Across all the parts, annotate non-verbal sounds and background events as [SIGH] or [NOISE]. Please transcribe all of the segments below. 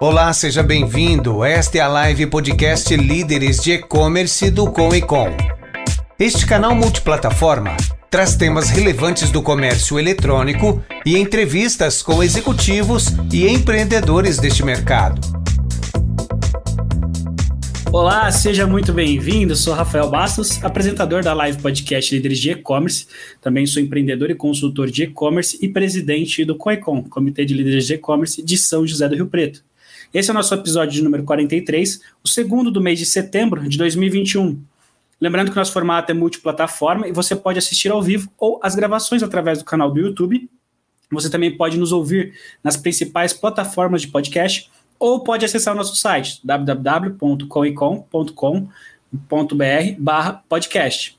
Olá, seja bem-vindo. Esta é a live podcast Líderes de E-Commerce do Com e Com. Este canal multiplataforma traz temas relevantes do comércio eletrônico e entrevistas com executivos e empreendedores deste mercado. Olá, seja muito bem-vindo. Sou Rafael Bastos, apresentador da live podcast Líderes de E-Commerce. Também sou empreendedor e consultor de e-commerce e presidente do COICOM, Comitê de Líderes de E-Commerce de São José do Rio Preto. Esse é o nosso episódio de número 43, o segundo do mês de setembro de 2021. Lembrando que nosso formato é multiplataforma e você pode assistir ao vivo ou as gravações através do canal do YouTube. Você também pode nos ouvir nas principais plataformas de podcast ou pode acessar o nosso site www.coicom.com.br podcast.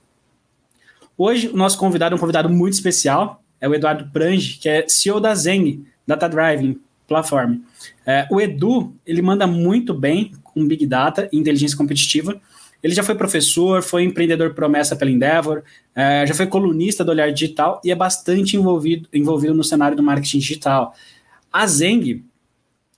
Hoje o nosso convidado é um convidado muito especial, é o Eduardo Prange, que é CEO da Zeng, Data Driving, Platform. É, o Edu, ele manda muito bem com Big Data e inteligência competitiva. Ele já foi professor, foi empreendedor promessa pela Endeavor, é, já foi colunista do Olhar Digital e é bastante envolvido, envolvido no cenário do marketing digital. A Zeng,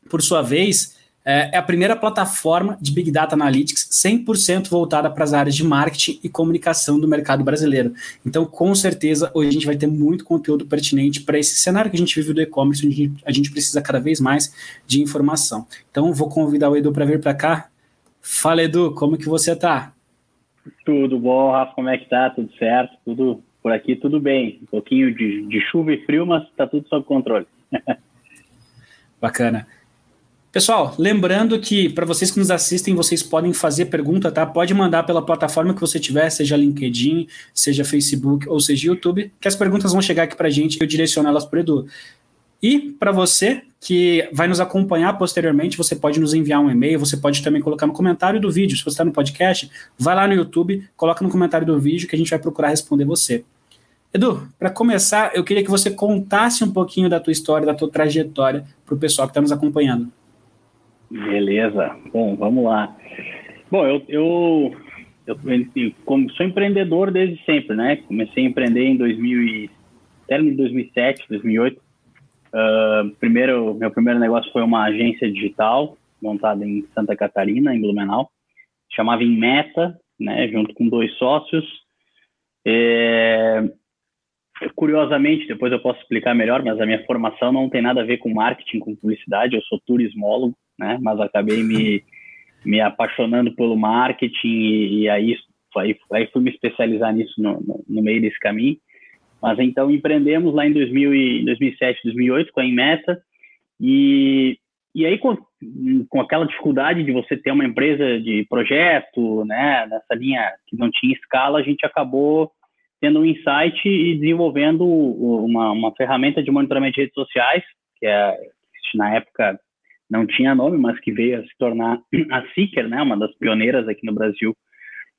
por sua vez, é, é a primeira plataforma de Big Data Analytics 100% voltada para as áreas de marketing e comunicação do mercado brasileiro. Então, com certeza, hoje a gente vai ter muito conteúdo pertinente para esse cenário que a gente vive do e-commerce, onde a gente precisa cada vez mais de informação. Então, vou convidar o Edu para vir para cá. Fala, Edu, como que você está? Tudo bom, Rafa, como é que tá? Tudo certo? Tudo por aqui, tudo bem. Um pouquinho de, de chuva e frio, mas está tudo sob controle. [LAUGHS] Bacana. Pessoal, lembrando que para vocês que nos assistem, vocês podem fazer pergunta, tá? Pode mandar pela plataforma que você tiver, seja LinkedIn, seja Facebook ou seja YouTube, que as perguntas vão chegar aqui para a gente e eu direciono elas para o Edu. E para você que vai nos acompanhar posteriormente, você pode nos enviar um e-mail, você pode também colocar no comentário do vídeo. Se você está no podcast, vai lá no YouTube, coloca no comentário do vídeo que a gente vai procurar responder você. Edu, para começar, eu queria que você contasse um pouquinho da tua história, da tua trajetória para o pessoal que está nos acompanhando. Beleza. Bom, vamos lá. Bom, eu, eu, eu, eu sou empreendedor desde sempre, né? Comecei a empreender em 2000 e, de 2007, 2008. Uh, primeiro, meu primeiro negócio foi uma agência digital montada em Santa Catarina, em Blumenau. Chamava Inmeta, né? Junto com dois sócios. É, curiosamente, depois eu posso explicar melhor, mas a minha formação não tem nada a ver com marketing, com publicidade. Eu sou turismólogo né? Mas acabei me, me apaixonando pelo marketing e, e aí, aí, aí fui me especializar nisso no, no, no, meio desse caminho. Mas então empreendemos lá em 2000 e, 2007, 2008 com a Inmeta e, e aí com, com aquela dificuldade de você ter uma empresa de projeto, né? Nessa linha que não tinha escala, a gente acabou tendo um insight e desenvolvendo uma, uma ferramenta de monitoramento de redes sociais, que é na época não tinha nome, mas que veio a se tornar [CLEARS THROAT] a Seeker, né, uma das pioneiras aqui no Brasil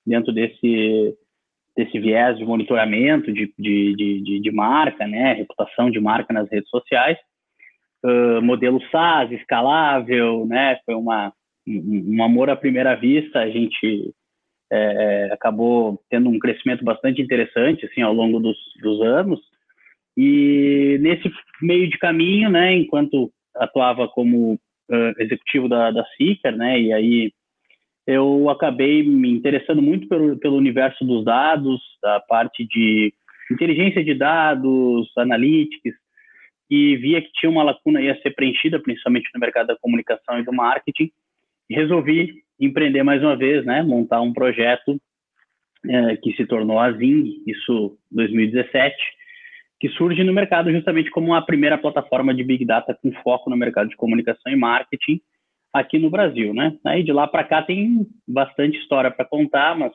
dentro desse desse viés de monitoramento de, de, de, de marca, né, reputação de marca nas redes sociais, uh, modelo SaaS, escalável, né, foi uma um, um amor à primeira vista, a gente é, acabou tendo um crescimento bastante interessante, assim, ao longo dos, dos anos, e nesse meio de caminho, né, enquanto atuava como uh, executivo da, da Seeker, né? E aí eu acabei me interessando muito pelo, pelo universo dos dados, da parte de inteligência de dados, analytics, e via que tinha uma lacuna ia ser preenchida, principalmente no mercado da comunicação e do marketing, e resolvi empreender mais uma vez, né? Montar um projeto é, que se tornou a Zing, isso 2017, que surge no mercado justamente como a primeira plataforma de Big Data com foco no mercado de comunicação e marketing aqui no Brasil, né? Aí de lá para cá tem bastante história para contar, mas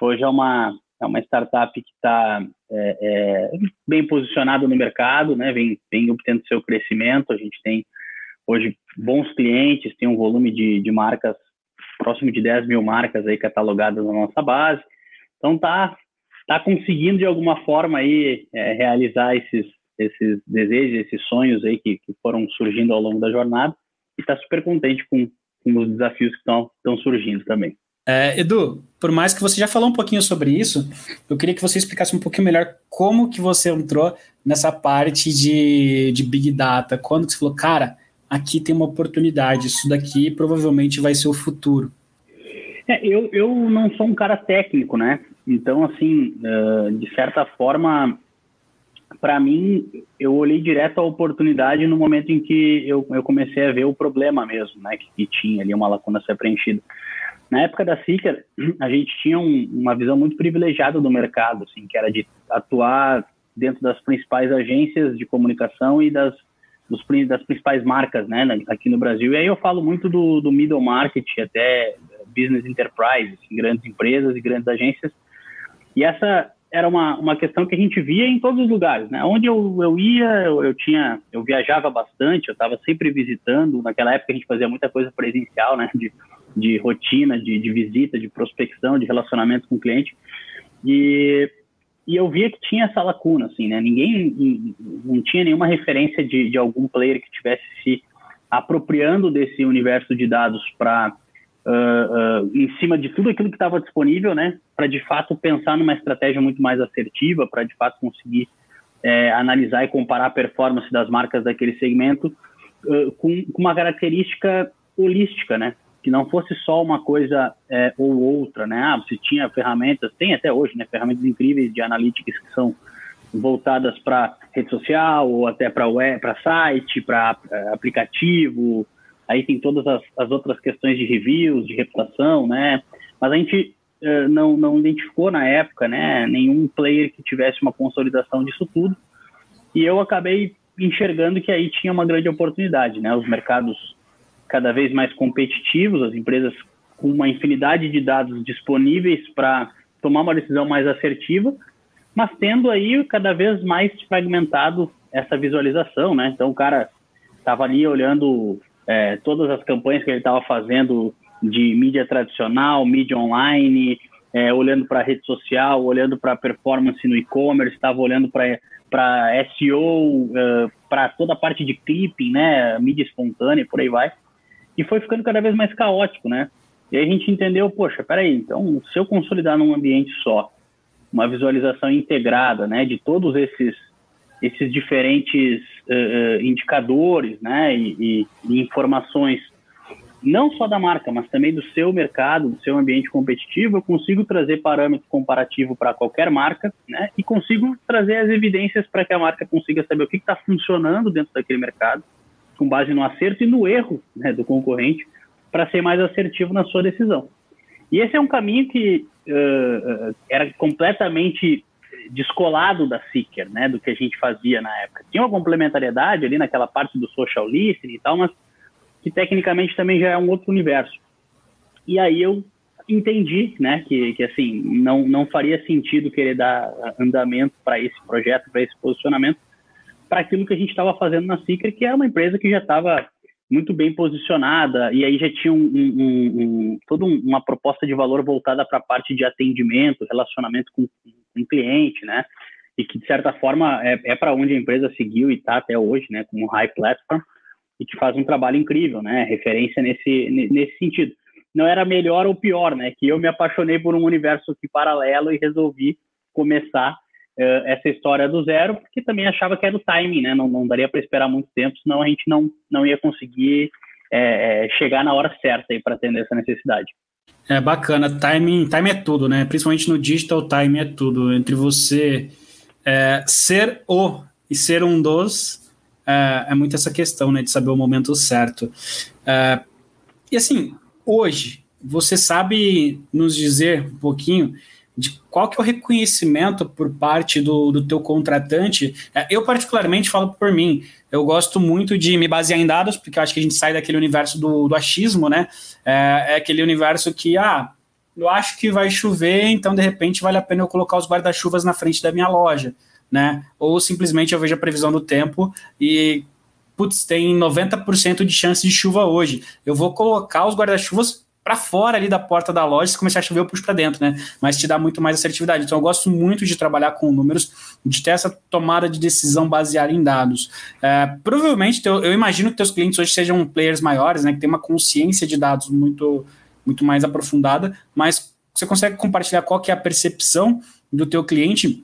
hoje é uma é uma startup que está é, é, bem posicionada no mercado, né? Vem, vem obtendo seu crescimento. A gente tem hoje bons clientes, tem um volume de, de marcas próximo de 10 mil marcas aí catalogadas na nossa base. Então tá está conseguindo de alguma forma aí é, realizar esses esses desejos, esses sonhos aí que, que foram surgindo ao longo da jornada e está super contente com, com os desafios que estão surgindo também. É, Edu, por mais que você já falou um pouquinho sobre isso, eu queria que você explicasse um pouquinho melhor como que você entrou nessa parte de, de Big Data, quando você falou, cara, aqui tem uma oportunidade, isso daqui provavelmente vai ser o futuro? É, eu, eu não sou um cara técnico, né? Então, assim, uh, de certa forma, para mim, eu olhei direto a oportunidade no momento em que eu, eu comecei a ver o problema mesmo, né? Que, que tinha ali uma lacuna a ser preenchida. Na época da Seeker, a gente tinha um, uma visão muito privilegiada do mercado, assim, que era de atuar dentro das principais agências de comunicação e das, dos, das principais marcas, né, aqui no Brasil. E aí eu falo muito do, do middle market, até business enterprise, assim, grandes empresas e grandes agências. E essa era uma, uma questão que a gente via em todos os lugares, né? Onde eu, eu ia, eu, eu tinha, eu viajava bastante, eu estava sempre visitando. Naquela época a gente fazia muita coisa presencial, né? De, de rotina, de, de visita, de prospecção, de relacionamento com o cliente. E, e eu via que tinha essa lacuna, assim, né? Ninguém, não tinha nenhuma referência de, de algum player que tivesse se apropriando desse universo de dados para uh, em cima de tudo aquilo que estava disponível, né, para de fato pensar numa estratégia muito mais assertiva, para de fato conseguir é, analisar e comparar a performance das marcas daquele segmento uh, com, com, uma característica holística, né, que não fosse só uma coisa é, ou outra, né, ah, você tinha ferramentas, tem até hoje, né, ferramentas incríveis de analytics que são voltadas para rede social ou até para web, para site, para aplicativo, Aí tem todas as, as outras questões de reviews, de reputação, né? Mas a gente uh, não, não identificou na época, né, nenhum player que tivesse uma consolidação disso tudo. E eu acabei enxergando que aí tinha uma grande oportunidade, né? Os mercados cada vez mais competitivos, as empresas com uma infinidade de dados disponíveis para tomar uma decisão mais assertiva, mas tendo aí cada vez mais fragmentado essa visualização, né? Então o cara estava ali olhando é, todas as campanhas que ele estava fazendo de mídia tradicional, mídia online, é, olhando para rede social, olhando para performance no e-commerce, estava olhando para SEO, uh, para toda a parte de clipping, né, mídia espontânea, por aí vai. E foi ficando cada vez mais caótico, né? E aí a gente entendeu, poxa, peraí, então se eu consolidar num ambiente só, uma visualização integrada, né, de todos esses esses diferentes uh, indicadores né, e, e, informações, não só da marca, mas também do seu mercado, do seu ambiente competitivo, eu consigo trazer parâmetro comparativo para qualquer marca né, e consigo trazer as evidências para que a marca consiga saber o que está funcionando dentro daquele mercado, com base no acerto e no erro né, do concorrente, para ser mais assertivo na sua decisão. E esse é um caminho que uh, era completamente descolado da Seeker, né, do que a gente fazia na época. Tinha uma complementariedade ali naquela parte do social listening e tal, mas que tecnicamente também já é um outro universo. E aí eu entendi, né, que, que assim, não, não faria sentido querer dar andamento para esse projeto, para esse posicionamento, para aquilo que a gente estava fazendo na Seeker, que é uma empresa que já estava muito bem posicionada e aí já tinha um, um, um, toda uma proposta de valor voltada para a parte de atendimento, relacionamento com, o cliente, né? E que de certa forma é, é para onde a empresa seguiu e está até hoje, né? Como high platform e que faz um trabalho incrível, né? Referência nesse nesse sentido. Não era melhor ou pior, né? Que eu me apaixonei por um universo aqui paralelo e resolvi começar uh, essa história do zero, porque também achava que era o timing, né? Não, não daria para esperar muito tempo, senão a gente não, não ia conseguir é, chegar na hora certa para atender essa necessidade. É bacana, timing, timing é tudo, né? Principalmente no digital, timing é tudo. Entre você é, ser o e ser um dos, é, é, muito essa questão, né? De saber o momento certo. É, e assim, hoje, você sabe nos dizer um pouquinho de qual que é o reconhecimento por parte do, do teu contratante. É, eu, particularmente, falo por mim, eu gosto muito de me basear em dados, porque eu acho que a gente sai daquele universo do, do achismo, né? É, é aquele universo que, ah, eu acho que vai chover, então, de repente, vale a pena eu colocar os guarda-chuvas na frente da minha loja, né? Ou simplesmente eu vejo a previsão do tempo e putz, tem 90% de chance de chuva hoje. Eu vou colocar os guarda-chuvas para fora ali da porta da loja, se começar a chover, eu puxo para dentro, né? Mas te dá muito mais assertividade. Então, eu gosto muito de trabalhar com números, de ter essa tomada de decisão baseada em dados. É, provavelmente, teu, eu imagino que teus clientes hoje sejam players maiores, né? Que tem uma consciência de dados muito, muito mais aprofundada, mas você consegue compartilhar qual que é a percepção do teu cliente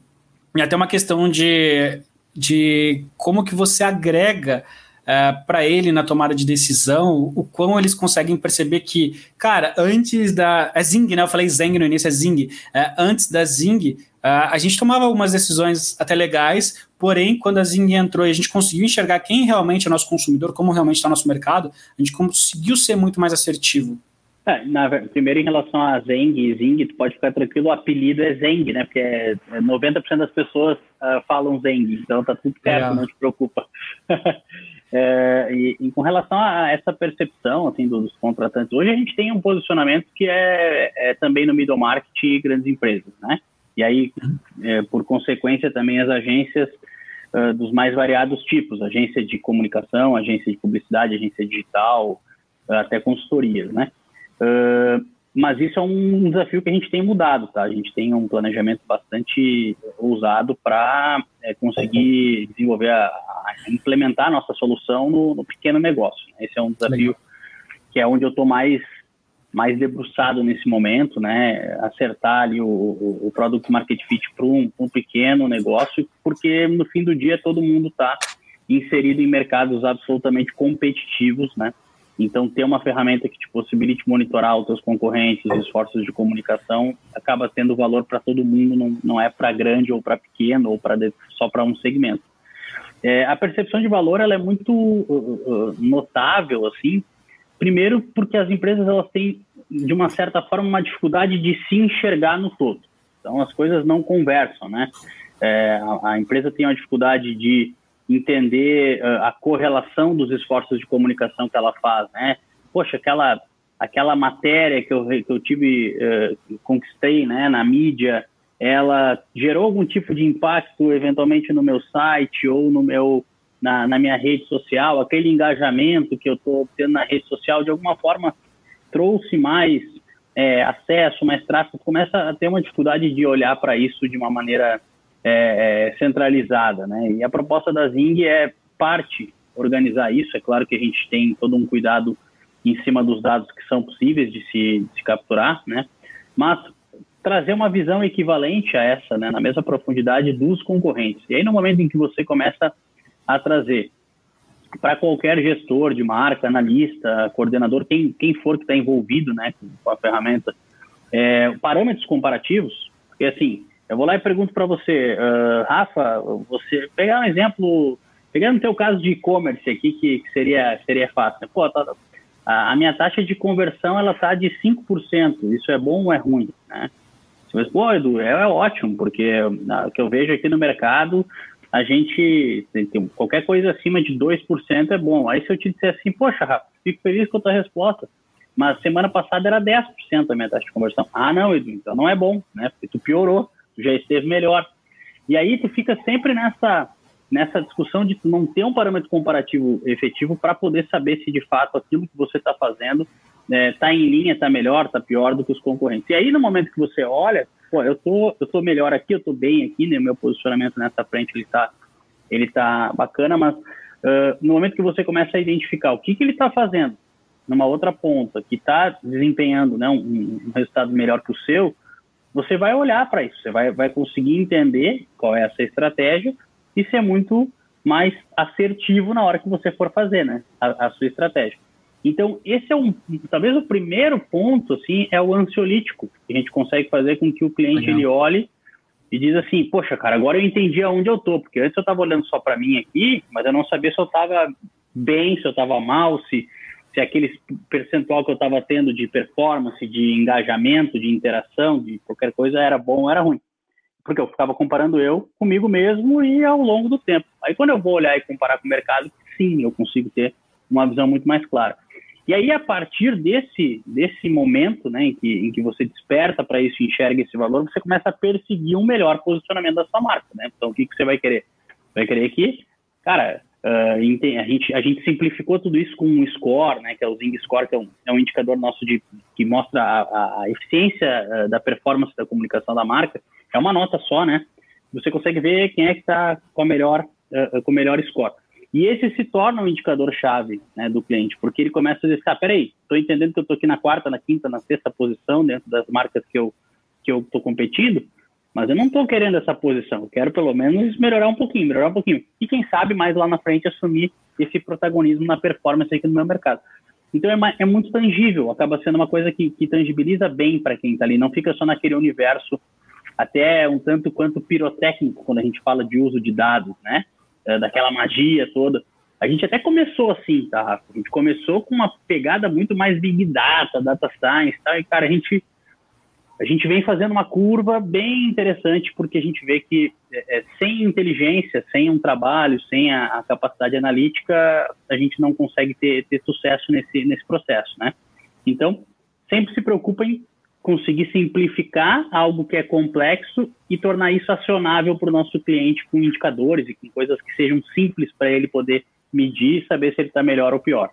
e até uma questão de, de como que você agrega é, para ele na tomada de decisão, o quão eles conseguem perceber que, cara, antes da. É Zing, né? Eu falei Zeng no início, é Zing. É, antes da Zing, Uh, a gente tomava algumas decisões até legais, porém, quando a Zing entrou e a gente conseguiu enxergar quem realmente é nosso consumidor, como realmente está nosso mercado, a gente conseguiu ser muito mais assertivo. É, na, primeiro, em relação a Zeng e Zing, tu pode ficar tranquilo, o apelido é Zeng, né? Porque é, 90% é das pessoas uh, falam Zeng, então tá tudo certo, é. não te preocupa. [LAUGHS] é, e, e, com relação a essa percepção assim, dos contratantes, hoje a gente tem um posicionamento que é, é também no middle market e grandes empresas, né? E aí, é, por consequência, também as agências uh, dos mais variados tipos, agência de comunicação, agência de publicidade, agência digital, uh, até consultorias, né? Uh, mas isso é um desafio que a gente tem mudado, tá? A gente tem um planejamento bastante ousado para é, conseguir desenvolver, a, a, implementar a nossa solução no, no pequeno negócio. Né? Esse é um desafio Legal. que é onde eu estou mais mais debruçado nesse momento, né? Acertar ali o, o, o product market fit para um, um, pequeno negócio, porque no fim do dia todo mundo está inserido em mercados absolutamente competitivos, né? Então, ter uma ferramenta que te possibilite monitorar os teus concorrentes, esforços de comunicação, acaba tendo valor para todo mundo, não, não é para grande ou para pequeno ou para só para um segmento. É, a percepção de valor ela é muito uh, uh, notável, assim, Primeiro, porque as empresas elas têm, de uma certa forma, uma dificuldade de se enxergar no todo. Então, as coisas não conversam, né? É, a, a, empresa tem uma dificuldade de entender uh, a correlação dos esforços de comunicação que ela faz, né? Poxa, aquela aquela matéria que eu, que eu tive, uh, conquistei, né, na mídia, ela gerou algum tipo de impacto, eventualmente, no meu site ou no meu na, na minha rede social, aquele engajamento que eu estou tendo na rede social, de alguma forma trouxe mais é, acesso, mais tráfego, começa a ter uma dificuldade de olhar para isso de uma maneira é, é, centralizada, né? E a proposta da Zing é parte organizar isso. É claro que a gente tem todo um cuidado em cima dos dados que são possíveis de se, de se capturar, né? Mas trazer uma visão equivalente a essa, né, na mesma profundidade dos concorrentes. E aí, no momento em que você começa a trazer para qualquer gestor de marca, analista, coordenador, quem, quem for que está envolvido né, com a ferramenta, é, parâmetros comparativos, porque assim, eu vou lá e pergunto para você, uh, Rafa, você pegar um exemplo, pegando o teu caso de e-commerce aqui, que, que, seria, seria fácil. Né? Pô, tá, a, a, minha taxa de conversão ela tá de 5%, isso é bom ou é ruim? Né? Você pô, Edu, é, é ótimo, porque o que eu vejo aqui no mercado, a gente tem, qualquer coisa acima de 2% é bom. Aí se eu te disser assim, poxa, Rafa, fico feliz com a tua resposta, mas semana passada era 10% a minha taxa de conversão. Ah, não, Edu, então não é bom, né? Porque tu piorou, já esteve melhor. E aí tu fica sempre nessa nessa discussão de não ter um parâmetro comparativo efetivo para poder saber se de fato aquilo que você está fazendo está né, tá em linha, está melhor, está pior do que os concorrentes. E aí no momento que você olha, pô, eu tô, eu tô melhor aqui, eu tô bem aqui, né? Meu posicionamento nessa frente ele tá, ele tá bacana, mas uh, no momento que você começa a identificar o que, que ele está fazendo numa outra ponta, que está desempenhando né, um, um, resultado melhor que o seu, você vai olhar para isso, você vai, vai conseguir entender qual é essa estratégia e ser muito mais assertivo na hora que você for fazer né, a, a sua estratégia. Então, esse é um, talvez o primeiro ponto, assim, é o ansiolítico, que a gente consegue fazer com que o cliente Legal. ele olhe e diz assim, poxa, cara, agora eu entendi aonde eu tô, porque antes eu estava olhando só para mim aqui, mas eu não sabia se eu estava bem, se eu estava mal, se, se aquele percentual que eu estava tendo de performance, de engajamento, de interação, de qualquer coisa era bom ou era ruim. Porque eu ficava comparando eu comigo mesmo e ao longo do tempo. Aí quando eu vou olhar e comparar com o mercado, sim, eu consigo ter uma visão muito mais clara. E aí, a partir desse, desse momento né, em, que, em que você desperta para isso enxerga esse valor, você começa a perseguir um melhor posicionamento da sua marca. Né? Então, o que, que você vai querer? Vai querer que, cara, uh, a, gente, a gente simplificou tudo isso com um score, né, que é o Zing Score, que é um, é um indicador nosso de, que mostra a, a eficiência uh, da performance da comunicação da marca. É uma nota só, né? Você consegue ver quem é que está com, a melhor, uh, com o melhor score. E esse se torna um indicador-chave né, do cliente, porque ele começa a dizer, ah, peraí, estou entendendo que eu estou aqui na quarta, na quinta, na sexta posição dentro das marcas que eu que eu estou competindo, Mas eu não estou querendo essa posição. Eu quero pelo menos melhorar um pouquinho, melhorar um pouquinho. E quem sabe mais lá na frente assumir esse protagonismo na performance aqui no meu mercado. Então é, é muito tangível, acaba sendo uma coisa que, que tangibiliza bem para quem está ali, não fica só naquele universo até um tanto quanto pirotécnico quando a gente fala de uso de dados, né? É, daquela magia toda. A gente até começou assim, tá, Rafa? A gente começou com uma pegada muito mais big data, data science, tá? E cara, a gente a gente vem fazendo uma curva bem interessante porque a gente vê que é, é, sem inteligência, sem um trabalho, sem a, a, capacidade analítica, a gente não consegue ter, ter sucesso nesse, nesse processo, né? Então, sempre se preocupa em conseguir simplificar algo que é complexo e tornar isso acionável para o nosso cliente com indicadores e com coisas que sejam simples para ele poder medir e saber se ele está melhor ou pior.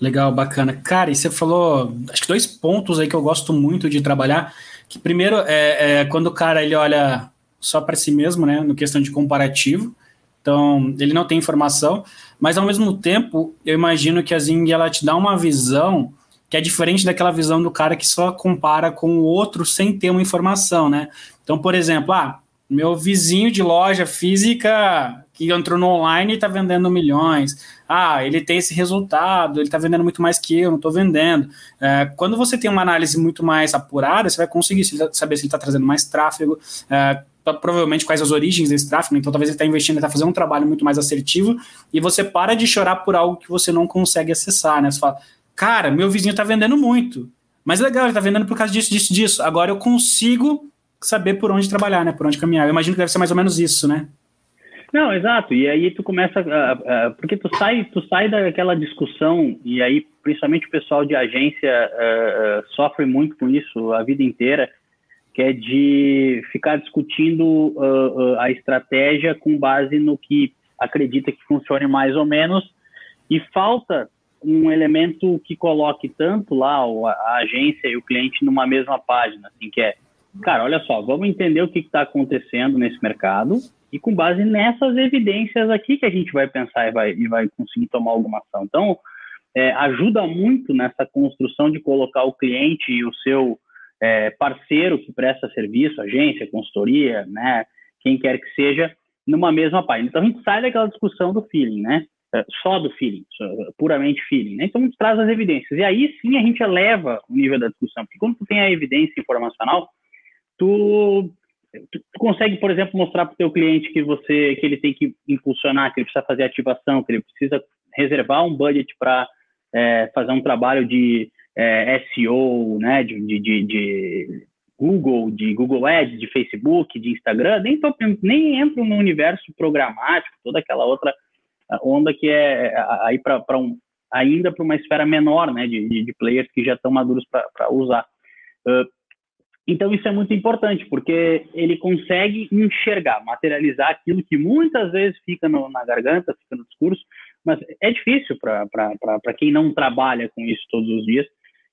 Legal, bacana. Cara, e você falou, acho que dois pontos aí que eu gosto muito de trabalhar. Que primeiro é, é quando o cara ele olha só para si mesmo, né, no questão de comparativo. Então, ele não tem informação, mas ao mesmo tempo, eu imagino que a Zing ela te dá uma visão que é diferente daquela visão do cara que só compara com o outro sem ter uma informação, né? Então, por exemplo, ah, meu vizinho de loja física que entrou no online e está vendendo milhões. Ah, ele tem esse resultado, ele está vendendo muito mais que eu, não estou vendendo. É, quando você tem uma análise muito mais apurada, você vai conseguir saber se ele está trazendo mais tráfego, é, provavelmente quais as origens desse tráfego, então talvez ele está investindo, ele está fazendo um trabalho muito mais assertivo, e você para de chorar por algo que você não consegue acessar, né? Você fala, cara, meu vizinho está vendendo muito, mas legal, ele está vendendo por causa disso, disso, disso. Agora eu consigo saber por onde trabalhar, né? Por onde caminhar. Eu imagino que deve ser mais ou menos isso, né? Não, exato. E aí tu começa, uh, uh, porque tu sai, tu sai daquela discussão e aí principalmente o pessoal de agência uh, sofre muito com isso a vida inteira, que é de ficar discutindo a estratégia com base no que acredita que funcione mais ou menos e falta um elemento que coloque tanto lá a agência e o cliente numa mesma página, assim, que é cara, olha só, vamos entender o que está acontecendo nesse mercado e com base nessas evidências aqui que a gente vai pensar e vai, e vai conseguir tomar alguma ação. Então, é, ajuda muito nessa construção de colocar o cliente e o seu é, parceiro que presta serviço, agência, consultoria, né, quem quer que seja, numa mesma página. Então, a gente sai daquela discussão do feeling, né? É, só do feeling, puramente feeling. Né? Então, a gente traz as evidências. E aí sim a gente eleva o nível da discussão, porque quando tu tem a evidência informacional, tu, tu, consegue, por exemplo, mostrar para o teu cliente que você que ele tem que impulsionar, que ele precisa fazer ativação, que ele precisa reservar um budget para é, fazer um trabalho de é, SEO, né, de, de, de, Google, de Google Ads, de Facebook, de Instagram, nem, tô, nem entro no universo programático, toda aquela outra onda que é, é aí para um ainda para uma esfera menor, né, de, de, players que já estão maduros para usar. Uh, então, isso é muito importante, porque ele consegue enxergar, materializar aquilo que muitas vezes fica no, na garganta, fica no discurso, mas é difícil para quem não trabalha com isso todos os dias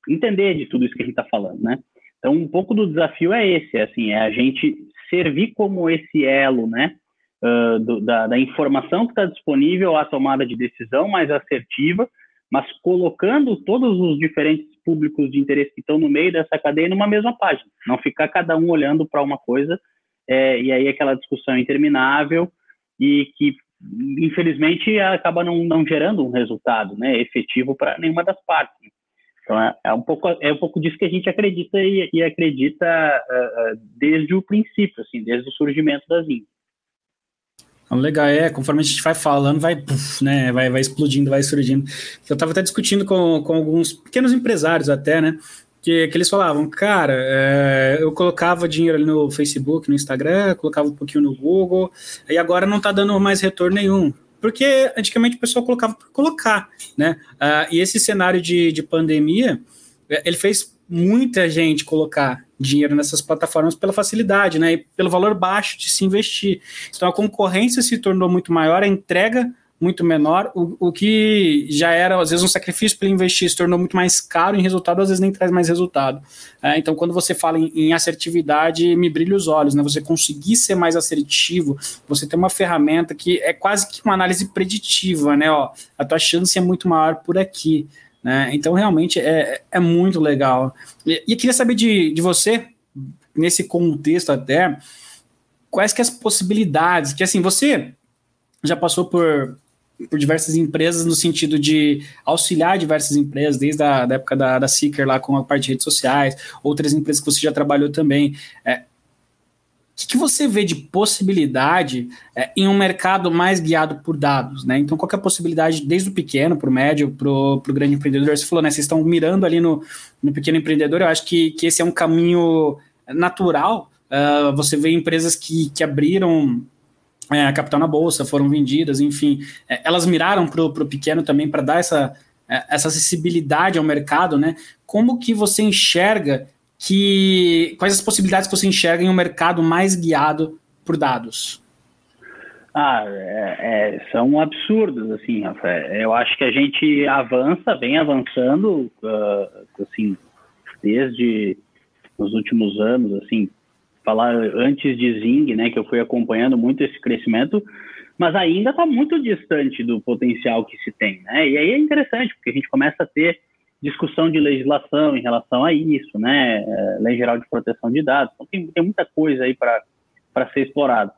entender de tudo isso que a gente está falando, né? Então, um pouco do desafio é esse, assim, é a gente servir como esse elo, né, uh, do, da, da informação que está disponível à tomada de decisão mais assertiva, mas colocando todos os diferentes públicos de interesse que estão no meio dessa cadeia numa mesma página, não ficar cada um olhando para uma coisa é, e aí aquela discussão interminável e que infelizmente acaba não, não gerando um resultado né, efetivo para nenhuma das partes. Então é, é, um pouco é um pouco disso que a gente acredita e, e acredita uh, desde o princípio, assim, desde o surgimento das linhas. Legal, é, conforme a gente vai falando, vai, puff, né, vai, vai explodindo, vai surgindo. Eu estava até discutindo com, com alguns pequenos empresários até, né, que, que eles falavam, cara, é, eu colocava dinheiro ali no Facebook, no Instagram, colocava um pouquinho no Google, e agora não está dando mais retorno nenhum. Porque antigamente o pessoal colocava por colocar, né? Uh, e esse cenário de, de pandemia, é, ele fez muita gente colocar dinheiro nessas plataformas pela facilidade, né? E pelo valor baixo de se investir. Então a concorrência se tornou muito maior, a entrega muito menor, o, o que já era às vezes um sacrifício para investir se tornou muito mais caro em resultado, às vezes nem traz mais resultado. É, então, quando você fala em, em, assertividade, me brilha os olhos, né? Você conseguir ser mais assertivo, você ter uma ferramenta que é quase que uma análise preditiva, né? Ó, a tua chance é muito maior por aqui. Né? Então, realmente, é, é muito legal. E, e queria saber de, de você, nesse contexto até, quais que as possibilidades, que assim, você já passou por, por diversas empresas no sentido de auxiliar diversas empresas, desde a da época da, da Seeker lá com a parte de redes sociais, outras empresas que você já trabalhou também. É, que, que, você vê de possibilidade é, em um mercado mais guiado por dados? Né? Então, qual é a possibilidade, desde o pequeno para o médio, para o grande empreendedor? Você falou, né? Vocês estão mirando ali no, no pequeno empreendedor, eu acho que, que esse é um caminho natural. Uh, você vê empresas que, que abriram é, capital na bolsa, foram vendidas, enfim, é, elas miraram para o pequeno também para dar essa, é, essa acessibilidade ao mercado, né? Como que você enxerga que quais as possibilidades que você enxerga em um mercado mais guiado por dados? Ah, é, é, são absurdos, assim. Eu acho que a gente avança, vem avançando, uh, assim, desde os últimos anos, assim, falar antes de Zing, né, que eu fui acompanhando muito esse crescimento, mas ainda está muito distante do potencial que se tem, né? E aí é interessante, porque a gente começa a ter discussão de legislação em relação a isso, né? É, lei Geral de Proteção de Dados. Então, tem, tem muita coisa aí para ser explorado.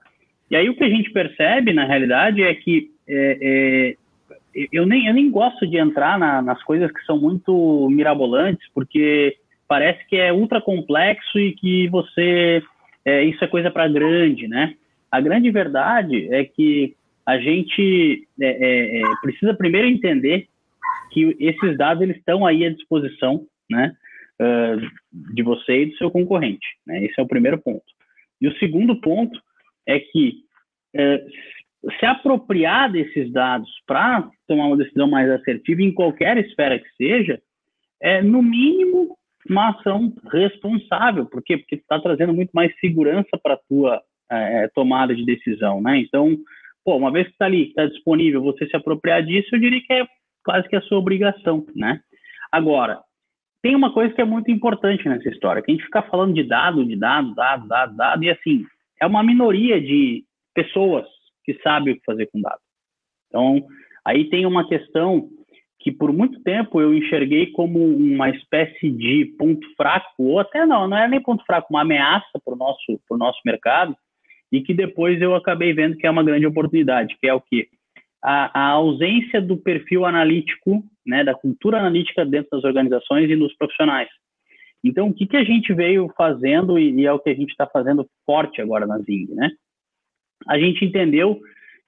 E aí o que a gente percebe, na realidade, é que é, é, eu, nem, eu nem gosto de entrar na, nas coisas que são muito mirabolantes, porque parece que é ultra complexo e que você é, isso é coisa para grande, né? A grande verdade é que a gente é, é precisa primeiro entender que esses dados eles estão aí à disposição, né, uh, de você e do seu concorrente. Né? Esse é o primeiro ponto. E o segundo ponto é que uh, se apropriar desses dados para tomar uma decisão mais assertiva em qualquer esfera que seja, é no mínimo uma ação responsável. Por quê? Porque está trazendo muito mais segurança para a tua é, tomada de decisão, né? Então, pô, uma vez que está ali, está disponível, você se apropriar disso, eu diria que é quase que a sua obrigação, né? Agora, tem uma coisa que é muito importante nessa história, que a gente fica falando de dado, de dado, dado, dado, dado, e assim, é uma minoria de pessoas que sabem o que fazer com dado. Então, aí tem uma questão que por muito tempo eu enxerguei como uma espécie de ponto fraco, ou até não, não é nem ponto fraco, uma ameaça para o nosso, nosso mercado, e que depois eu acabei vendo que é uma grande oportunidade, que é o quê? A, a, ausência do perfil analítico, né, da cultura analítica dentro das organizações e nos profissionais. Então, o que, que a gente veio fazendo e, e é o que a gente está fazendo forte agora na Zing, né? A gente entendeu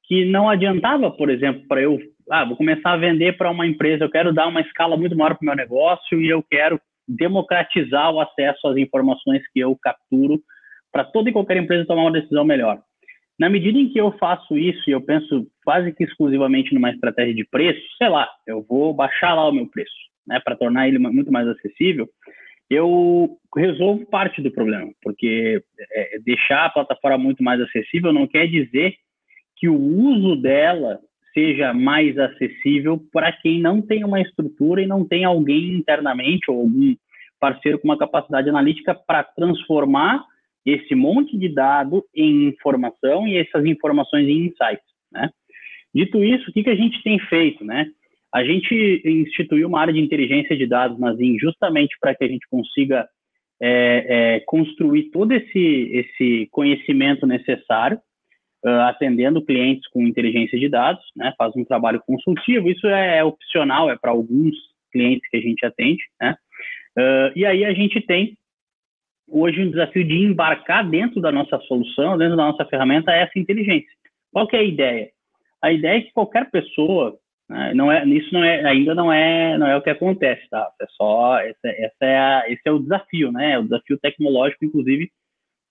que não adiantava, por exemplo, para eu, ah, vou começar a vender para uma empresa, eu quero dar uma escala muito maior para o meu negócio e eu quero democratizar o acesso às informações que eu capturo para toda e qualquer empresa tomar uma decisão melhor. Na medida em que eu faço isso e eu penso quase que exclusivamente numa estratégia de preço, sei lá, eu vou baixar lá o meu preço, né, para tornar ele muito mais acessível, eu resolvo parte do problema, porque é, deixar a plataforma muito mais acessível não quer dizer que o uso dela seja mais acessível para quem não tem uma estrutura e não tem alguém internamente ou algum parceiro com uma capacidade analítica para transformar esse monte de dado em informação e essas informações em insights, né? Dito isso, o que, que a gente tem feito, né? A gente instituiu uma área de inteligência de dados na ZIN justamente para que a gente consiga é, é, construir todo esse, esse conhecimento necessário, uh, atendendo clientes com inteligência de dados, né? Faz um trabalho consultivo, isso é, é opcional, é para alguns clientes que a gente atende, né? Uh, e aí a gente tem hoje um desafio de embarcar dentro da nossa solução, dentro da nossa ferramenta, essa inteligência. Qual que é a ideia? A ideia é que qualquer pessoa, né, não é, isso não é, ainda não é, não é o que acontece, tá? É só, essa, essa é a, esse é o desafio, né? É o desafio tecnológico, inclusive,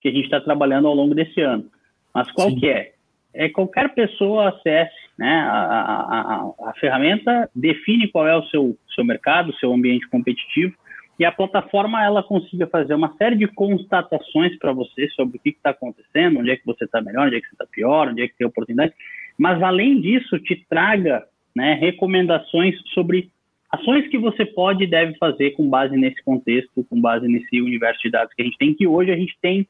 que a gente está trabalhando ao longo desse ano. Mas qual Sim. que é? É qualquer pessoa acesse, né? A, a, a, a ferramenta define qual é o seu, seu mercado, seu ambiente competitivo, e a plataforma ela consiga fazer uma série de constatações para você sobre o que está acontecendo, onde é que você está melhor, onde é que você está pior, onde é que tem oportunidade, mas além disso te traga né, recomendações sobre ações que você pode e deve fazer com base nesse contexto, com base nesse universo de dados que a gente tem, que hoje a gente tem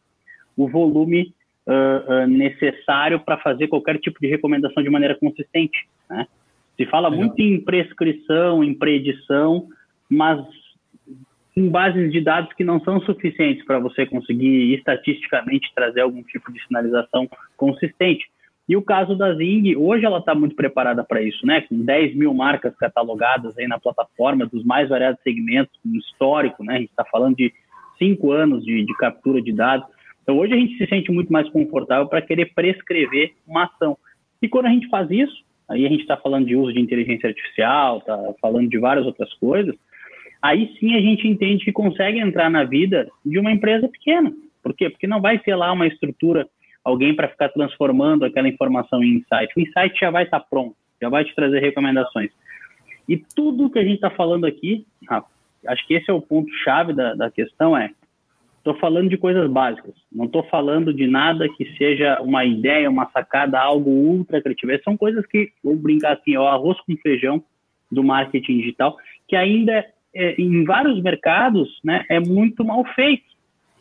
o volume uh, uh, necessário para fazer qualquer tipo de recomendação de maneira consistente. Né? Se fala Legal. muito em prescrição, em predição, mas com bases de dados que não são suficientes para você conseguir estatisticamente trazer algum tipo de sinalização consistente. E o caso da Zing, hoje ela está muito preparada para isso, né? Com 10 mil marcas catalogadas aí na plataforma, dos mais variados segmentos, um histórico, né? A gente está falando de cinco anos de, de, captura de dados. Então hoje a gente se sente muito mais confortável para querer prescrever uma ação. E quando a gente faz isso, aí a gente está falando de uso de inteligência artificial, está falando de várias outras coisas, aí sim a gente entende que consegue entrar na vida de uma empresa pequena. Por quê? Porque não vai ter lá uma estrutura alguém para ficar transformando aquela informação em insight. O insight já vai estar tá pronto, já vai te trazer recomendações. E tudo que a gente está falando aqui, acho que esse é o ponto chave da, da questão, é estou falando de coisas básicas, não estou falando de nada que seja uma ideia, uma sacada, algo ultra criativo. São coisas que, vou brincar assim, é o arroz com feijão do marketing digital, que ainda é, em vários mercados né, é muito mal feito.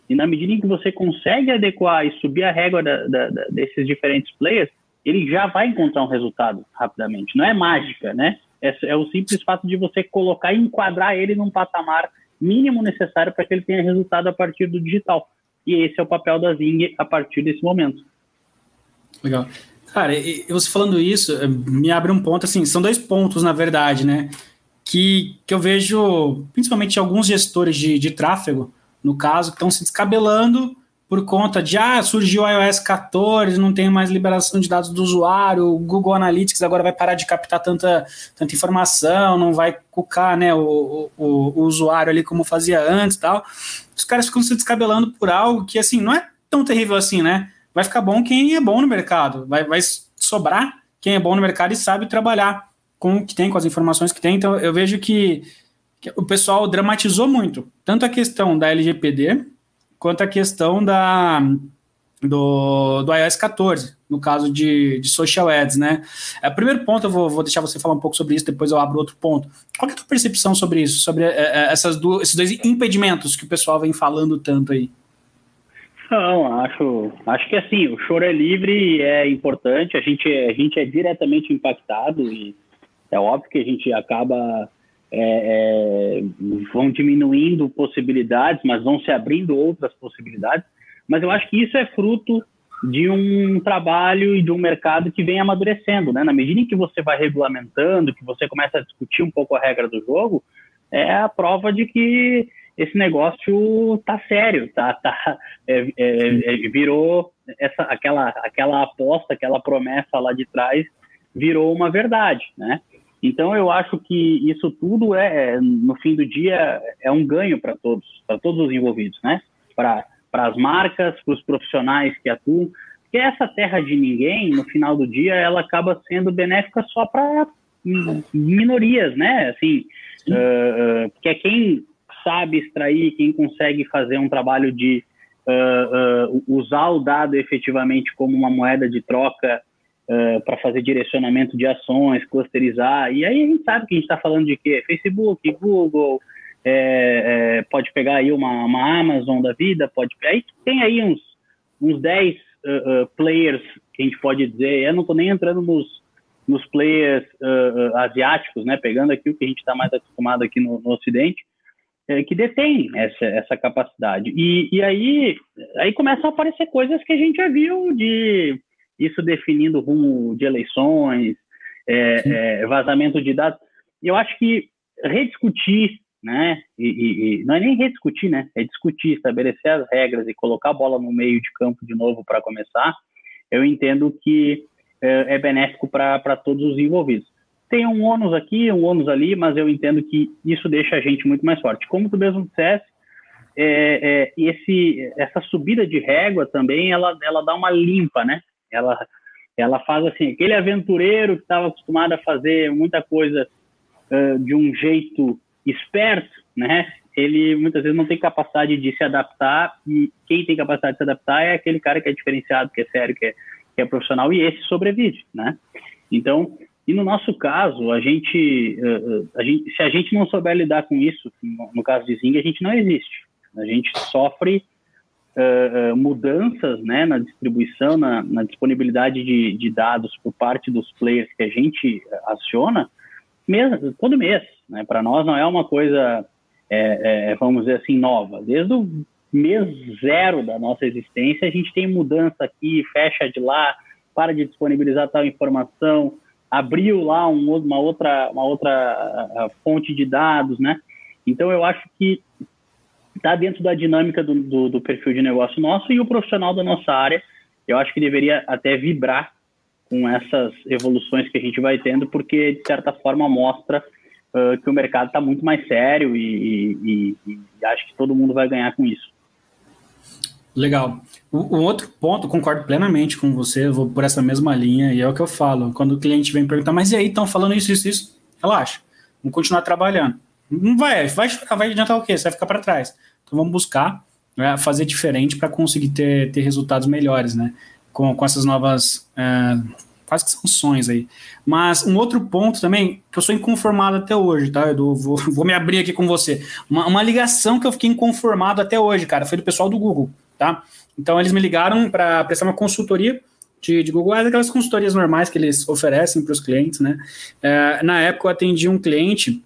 E na medida em que você consegue adequar e subir a régua da, da, da, desses diferentes players, ele já vai encontrar um resultado rapidamente. Não é mágica, né? É, é o simples fato de você colocar e enquadrar ele num patamar mínimo necessário para que ele tenha resultado a partir do digital. E esse é o papel da Zing a partir desse momento. Legal. Cara, você falando isso, eh, me abre um ponto, assim, são dois pontos, na verdade, né? Que, que eu vejo, principalmente alguns gestores de, de tráfego, no caso, que estão se descabelando por conta de, ah, surgiu o iOS 14, não tem mais liberação de dados do usuário, o Google Analytics agora vai parar de captar tanta, tanta informação, não vai cucar né, o, o, o usuário ali como fazia antes e tal. Os caras ficam se descabelando por algo que, assim, não é tão terrível assim, né? Vai ficar bom quem é bom no mercado, vai, vai sobrar quem é bom no mercado e sabe trabalhar com o que tem, com as informações que tem. Então, eu vejo que o pessoal dramatizou muito, tanto a questão da LGPD, quanto a questão da, do, do iOS 14, no caso de, de social ads, né? É, primeiro ponto, eu vou, vou deixar você falar um pouco sobre isso, depois eu abro outro ponto. Qual é a tua percepção sobre isso, sobre é, é essas duas, esses dois impedimentos que o pessoal vem falando tanto aí? Não, acho, acho que assim, o choro é livre é importante, a gente, a gente é diretamente impactado e é óbvio que a gente acaba é, é, vão diminuindo possibilidades, mas vão se abrindo outras possibilidades. Mas eu acho que isso é fruto de um trabalho e de um mercado que vem amadurecendo, né? Na medida em que você vai regulamentando, que você começa a discutir um pouco a regra do jogo, é a prova de que esse negócio tá sério, tá, tá é, é, é virou essa, aquela, aquela aposta, aquela promessa lá de trás virou uma verdade, né? Então eu acho que isso tudo é, é no fim do dia, é um ganho para todos, para todos os envolvidos, né? Para as marcas, para os profissionais que atuam, porque essa terra de ninguém, no final do dia, ela acaba sendo benéfica só para minorias, né? Assim, uh, uh, que é quem sabe extrair, quem consegue fazer um trabalho de uh, usar o dado efetivamente como uma moeda de troca uh, para fazer direcionamento de ações, clusterizar. E aí a gente sabe que a gente está falando de quê? Facebook, Google, é, é, pode pegar aí uma, uma, Amazon da vida, pode aí tem aí uns, uns 10 uh, uh, players que a gente pode dizer. Eu não estou nem entrando nos, nos players asiáticos, né? Pegando aqui o que a gente está mais acostumado aqui no, no Ocidente é, que detém essa, essa capacidade. E, e aí, aí começam a aparecer coisas que a gente já viu de isso definindo rumo de eleições, é, é, vazamento de dados. Eu acho que rediscutir, né, e, e, e, não é nem rediscutir, né, é discutir, estabelecer as regras e colocar a bola no meio de campo de novo para começar, eu entendo que é, é benéfico para todos os envolvidos. Tem um ônus aqui, um ônus ali, mas eu entendo que isso deixa a gente muito mais forte. Como tu mesmo disseste, é, é, esse, essa subida de régua também, ela, ela dá uma limpa, né? Ela, ela faz assim, aquele aventureiro que estava acostumado a fazer muita coisa uh, de um jeito esperto, né? Ele muitas vezes não tem capacidade de se adaptar e quem tem capacidade de se adaptar é aquele cara que é diferenciado, que é sério, que é, que é profissional e esse sobrevive, né? Então, e no nosso caso, a gente, a gente, se a gente não souber lidar com isso, no caso de Zing, a gente não existe. A gente sofre uh, mudanças né, na distribuição, na, na disponibilidade de, de, dados por parte dos players que a gente aciona mês, todo mês. Né? Para nós não é uma coisa é, é, vamos dizer assim, nova. Desde o mês zero da nossa existência, a gente tem mudança aqui, fecha de lá, para de disponibilizar tal informação, abriu lá um, uma outra, uma outra fonte de dados, né? Então, eu acho que está dentro da dinâmica do, do, do, perfil de negócio nosso e o profissional da nossa área, eu acho que deveria até vibrar com essas evoluções que a gente vai tendo, porque, de certa forma, mostra uh, que o mercado está muito mais sério e, e, e, acho que todo mundo vai ganhar com isso. Legal. O, o, outro ponto, concordo plenamente com você, vou por essa mesma linha, e é o que eu falo. Quando o cliente vem perguntar, mas e aí, estão falando isso, isso, isso? Relaxa, vamos continuar trabalhando. Não vai, vai vai adiantar o quê? Você vai ficar para trás. Então vamos buscar né, fazer diferente para conseguir ter, ter resultados melhores, né? Com, com essas novas. É, quase que sonhos aí. Mas um outro ponto também, que eu sou inconformado até hoje, tá, Edu? Vou, [LAUGHS] vou me abrir aqui com você. Uma, uma ligação que eu fiquei inconformado até hoje, cara, foi do pessoal do Google, tá? Então eles me ligaram para prestar uma consultoria de, de Google Ads, aquelas consultorias normais que eles oferecem para os clientes, né? É, na época eu atendi um cliente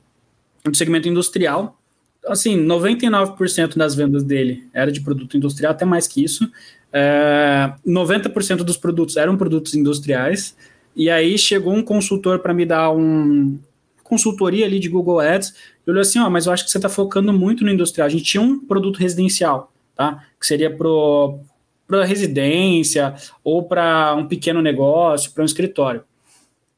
do segmento industrial. Assim, 99% das vendas dele era de produto industrial, até mais que isso. É, 90% dos produtos eram produtos industriais. E aí chegou um consultor para me dar um consultoria ali de Google Ads. E olhou assim: ó, mas eu acho que você está focando muito no industrial. A gente tinha um produto residencial, tá? Que seria para residência ou para um pequeno negócio, para um escritório.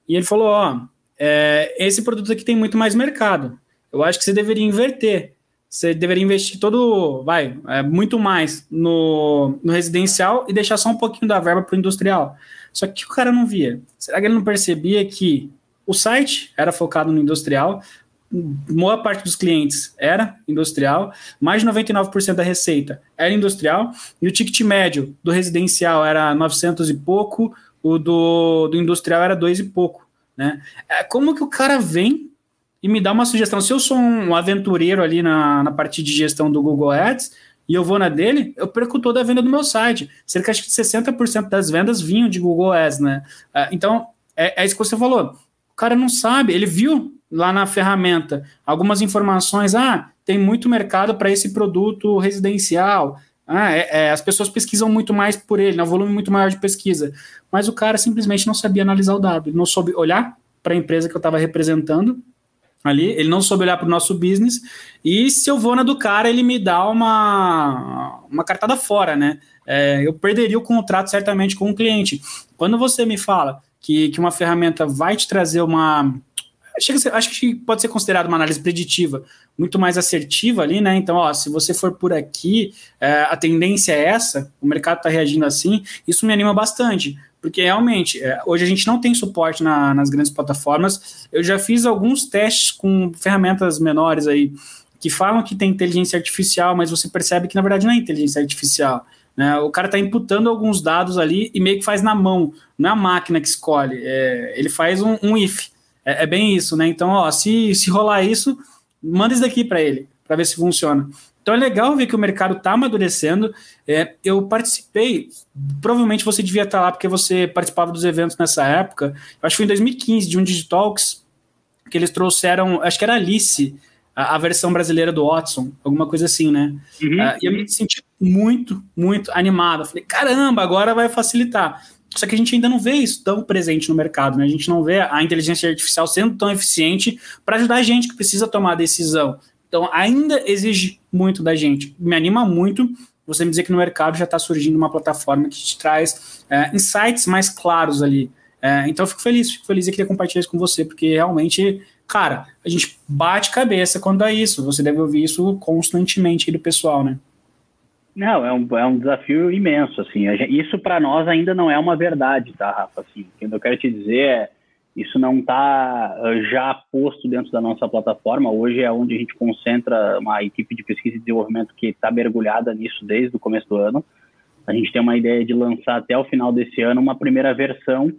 E ele falou: ó, é, esse produto aqui tem muito mais mercado. Eu acho que você deveria inverter. Você deveria investir todo, vai, é, muito mais no, no residencial e deixar só um pouquinho da verba para o industrial. Só que o cara não via. Será que ele não percebia que o site era focado no industrial, boa parte dos clientes era industrial, mais de 99% da receita era industrial, e o ticket médio do residencial era 900 e pouco, o do, do industrial era 2 e pouco. Né? É, como que o cara vem e me dá uma sugestão. Se eu sou um aventureiro ali na, na parte de gestão do Google Ads e eu vou na dele, eu perco toda a venda do meu site. Cerca de 60% das vendas vinham de Google Ads, né? Ah, então, é, é isso que você falou. O cara não sabe, ele viu lá na ferramenta algumas informações. Ah, tem muito mercado para esse produto residencial. Ah, é, é, as pessoas pesquisam muito mais por ele, né, um volume muito maior de pesquisa. Mas o cara simplesmente não sabia analisar o dado, ele não soube olhar para a empresa que eu estava representando ali, ele não soube olhar para o nosso business, e se eu vou na do cara, ele me dá uma, uma cartada fora, né? É, eu perderia o contrato certamente com o cliente. Quando você me fala que, que uma ferramenta vai te trazer uma. Acho que pode ser considerado uma análise preditiva muito mais assertiva ali, né? Então, ó, se você for por aqui, é, a tendência é essa, o mercado está reagindo assim, isso me anima bastante porque realmente, é, hoje a gente não tem suporte na, nas grandes plataformas. Eu já fiz alguns testes com ferramentas menores aí, que falam que tem inteligência artificial, mas você percebe que na verdade não é inteligência artificial. Né? O cara está imputando alguns dados ali e meio que faz na mão, não é a máquina que escolhe, é, ele faz um, um if. É, é, bem isso, né? Então, ó, se, se rolar isso, manda isso daqui para ele, para ver se funciona. Então é legal ver que o mercado está amadurecendo. É, eu participei, provavelmente você devia estar lá porque você participava dos eventos nessa época. Eu acho que foi em 2015, de um Digitalks, que eles trouxeram, acho que era Alice, a, a versão brasileira do Watson, alguma coisa assim, né? Uhum. Uh, e eu me senti muito, muito animado. Eu falei, caramba, agora vai facilitar. Só que a gente ainda não vê isso tão presente no mercado, né? A gente não vê a inteligência artificial sendo tão eficiente para ajudar a gente que precisa tomar a decisão. Então, ainda exige muito da gente. Me anima muito você me dizer que no mercado já está surgindo uma plataforma que te traz é, insights mais claros ali. É, então, eu fico feliz, fico feliz e queria compartilhar isso com você, porque realmente, cara, a gente bate cabeça quando é isso. Você deve ouvir isso constantemente do pessoal, né? Não, é um, é um desafio imenso, assim. Isso para nós ainda não é uma verdade, tá, Rafa? Assim, o que eu quero te dizer é isso não está uh, já posto dentro da nossa plataforma. Hoje é onde a gente concentra uma equipe de pesquisa e desenvolvimento que está mergulhada nisso desde o começo do ano. A gente tem uma ideia de lançar até o final desse ano uma primeira versão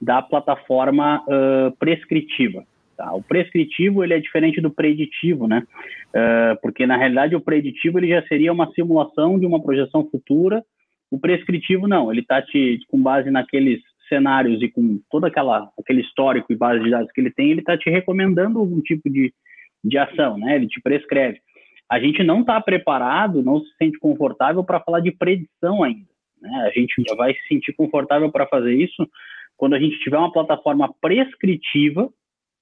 da plataforma uh, prescritiva. Tá? O prescritivo ele é diferente do preditivo, né? Uh, porque na realidade o preditivo ele já seria uma simulação de uma projeção futura. O prescritivo não, ele está com base naqueles cenários e com todo aquela, aquele histórico e base de dados que ele tem, ele está te recomendando algum tipo de, de ação, né? Ele te prescreve. a gente não está preparado, não se sente confortável para falar de predição ainda. Né? A gente vai se sentir confortável para fazer isso quando a gente tiver uma plataforma prescritiva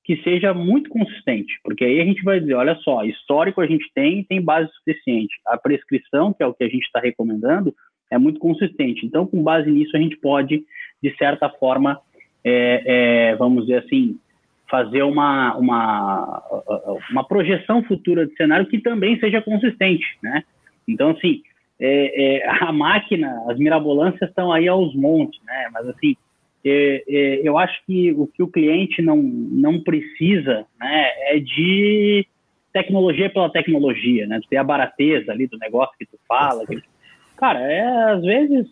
que seja muito consistente, porque aí a gente vai dizer, olha só, histórico a gente tem, tem base suficiente. A prescrição, que é o que a gente está recomendando, é muito consistente. Então, com base nisso, a gente pode, de certa forma, é, é, vamos dizer assim, fazer uma, uma, uma projeção futura de cenário que também seja consistente, né? Então, assim, é, é, a máquina, as mirabolâncias estão aí aos montes, né? Mas, assim, é, é, eu acho que o que o cliente não, não precisa, né, é de tecnologia pela tecnologia, né? Tu ter a barateza ali do negócio que tu fala. Que... Cara, é, às vezes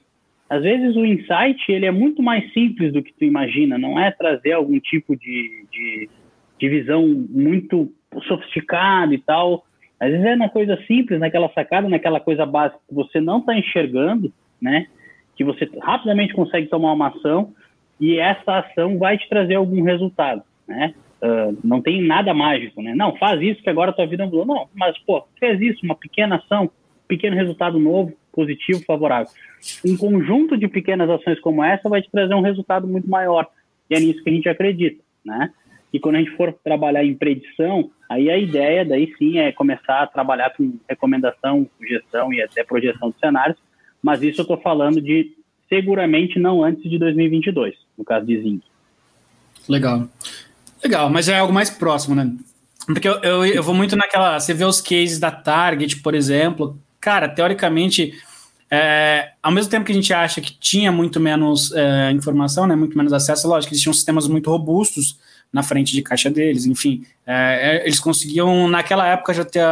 às vezes o insight ele é muito mais simples do que tu imagina, não é trazer algum tipo de, de, de visão muito sofisticada e tal. Às vezes é na coisa simples, naquela sacada, naquela coisa básica que você não está enxergando, né? Que você rapidamente consegue tomar uma ação e essa ação vai te trazer algum resultado, né? Uh, não tem nada mágico, né? Não, faz isso que agora tua vida mudou. Não, mas, pô, fez isso, uma pequena ação, pequeno resultado novo, positivo, favorável. Um conjunto de pequenas ações como essa vai te trazer um resultado muito maior. E é nisso que a gente acredita, né? E quando a gente for trabalhar em predição, aí a ideia, daí sim, é começar a trabalhar com recomendação, sugestão e até projeção de cenários, mas isso eu estou falando de seguramente não antes de 2022, no caso de Zinc. Legal. Legal, mas é algo mais próximo, né? Porque eu, eu, eu, vou muito naquela. Você vê os cases da Target, por exemplo. Cara, teoricamente, é, ao mesmo tempo que a gente acha que tinha muito menos é, informação, né, muito menos acesso, lógico, eles tinham sistemas muito robustos na frente de caixa deles, enfim, é, é eles conseguiam, naquela época, já ter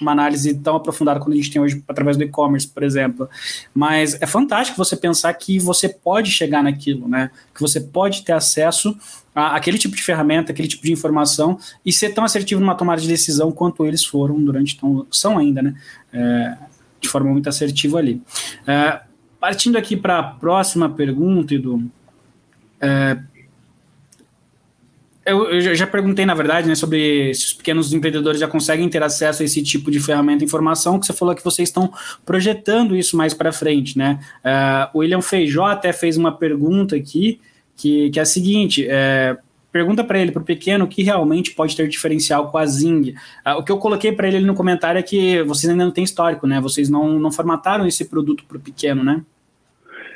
uma análise tão aprofundada como a gente tem hoje através do e-commerce, por exemplo. Mas é fantástico você pensar que você pode chegar naquilo, né? Que você pode ter acesso aquele tipo de ferramenta, aquele tipo de informação e ser tão assertivo numa tomada de decisão quanto eles foram durante tão, são ainda, né? É, de forma muito assertiva ali. É, partindo aqui para a próxima pergunta, Edu, é, eu, eu, já perguntei, na verdade, né, sobre se os pequenos empreendedores já conseguem ter acesso a esse tipo de ferramenta de informação, que você falou que vocês estão projetando isso mais para frente, né? Uh, o William Feijó até fez uma pergunta aqui, que, que é a seguinte, é, pergunta para ele, para o pequeno, o que realmente pode ter diferencial com a Zing. Uh, o que eu coloquei para ele no comentário é que vocês ainda não têm histórico, né? Vocês não, não formataram esse produto para o pequeno, né?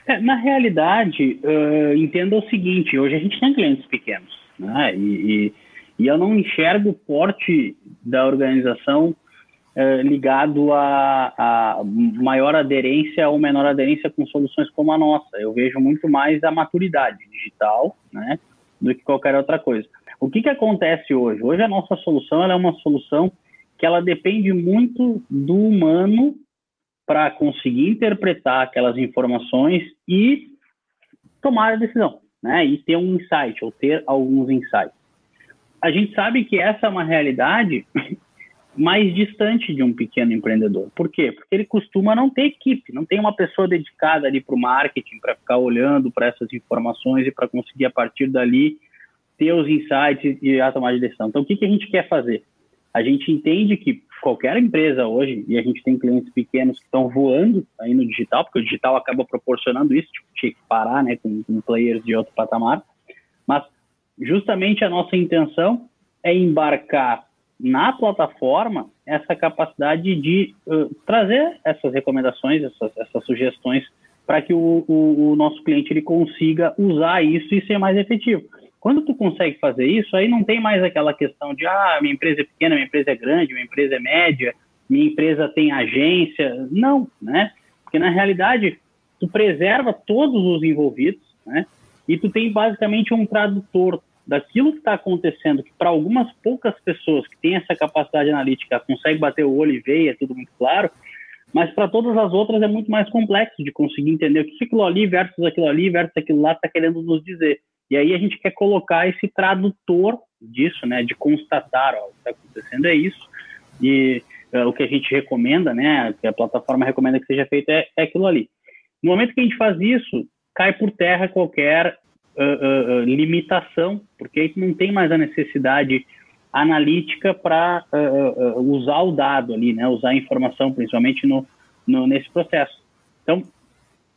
É, na realidade, uh, entenda o seguinte, hoje a gente tem clientes pequenos, né? E, e, e eu não enxergo o porte da organização uh, ligado a, a, maior aderência ou menor aderência com soluções como a nossa. Eu vejo muito mais a maturidade digital, né? Do que qualquer outra coisa. O que, que acontece hoje? Hoje a nossa solução é uma solução que ela depende muito do humano para conseguir interpretar aquelas informações e tomar a decisão, né? E ter um insight ou ter alguns insights. A gente sabe que essa é uma realidade mais distante de um pequeno empreendedor. Por quê? Porque ele costuma não ter equipe, não tem uma pessoa dedicada ali para o marketing, para ficar olhando para essas informações e para conseguir, a partir dali, ter os insights e a tomada de decisão. Então, o que, que a gente quer fazer? A gente entende que qualquer empresa hoje, e a gente tem clientes pequenos que estão voando aí no digital, porque o digital acaba proporcionando isso, tipo, tinha que parar né, com, com players de outro patamar, mas justamente a nossa intenção é embarcar na plataforma essa capacidade de uh, trazer essas recomendações, essas, essas sugestões, para que o, o, o, nosso cliente ele consiga usar isso e ser mais efetivo. Quando tu consegue fazer isso, aí não tem mais aquela questão de ah, minha empresa é pequena, minha empresa é grande, minha empresa é média, minha empresa tem agência. Não, né? Porque na realidade tu preserva todos os envolvidos, né? E tu tem basicamente um tradutor daquilo que está acontecendo, que para algumas poucas pessoas que têm essa capacidade analítica consegue bater o olho e ver, é tudo muito claro, mas para todas as outras é muito mais complexo de conseguir entender o que aquilo ali versus aquilo ali versus aquilo lá está querendo nos dizer. E aí a gente quer colocar esse tradutor disso, né, de constatar, ó, o que está acontecendo é isso, e uh, o que a gente recomenda, né, que a plataforma recomenda que seja feito é, é aquilo ali. No momento que a gente faz isso, cai por terra qualquer uh, uh, limitação, porque aí não tem mais a necessidade analítica para uh, uh, usar o dado ali, né? Usar a informação, principalmente no, no nesse processo. Então,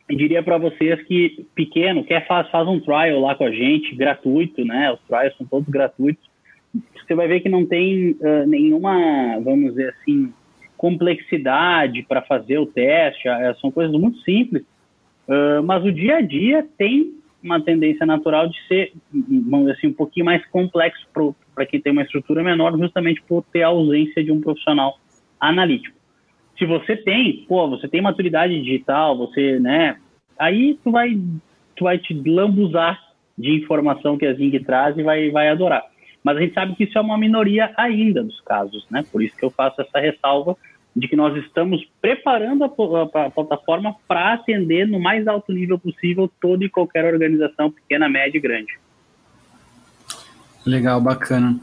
eu diria para vocês que pequeno, quer faz, faz um trial lá com a gente, gratuito, né? Os trials são todos gratuitos. Você vai ver que não tem uh, nenhuma, vamos dizer assim, complexidade para fazer o teste. são coisas muito simples. mas o dia a dia tem uma tendência natural de ser, vamos dizer assim, um pouquinho mais complexo para quem tem uma estrutura menor, justamente por ter a ausência de um profissional analítico. Se você tem, pô, você tem maturidade digital, você, né, aí tu vai, tu vai te lambuzar de informação que a Zing traz e vai, vai adorar. Mas a gente sabe que isso é uma minoria ainda dos casos, né? Por isso que eu faço essa ressalva de que nós estamos preparando a, a, a plataforma para atender no mais alto nível possível toda e qualquer organização, pequena, média e grande. Legal, bacana.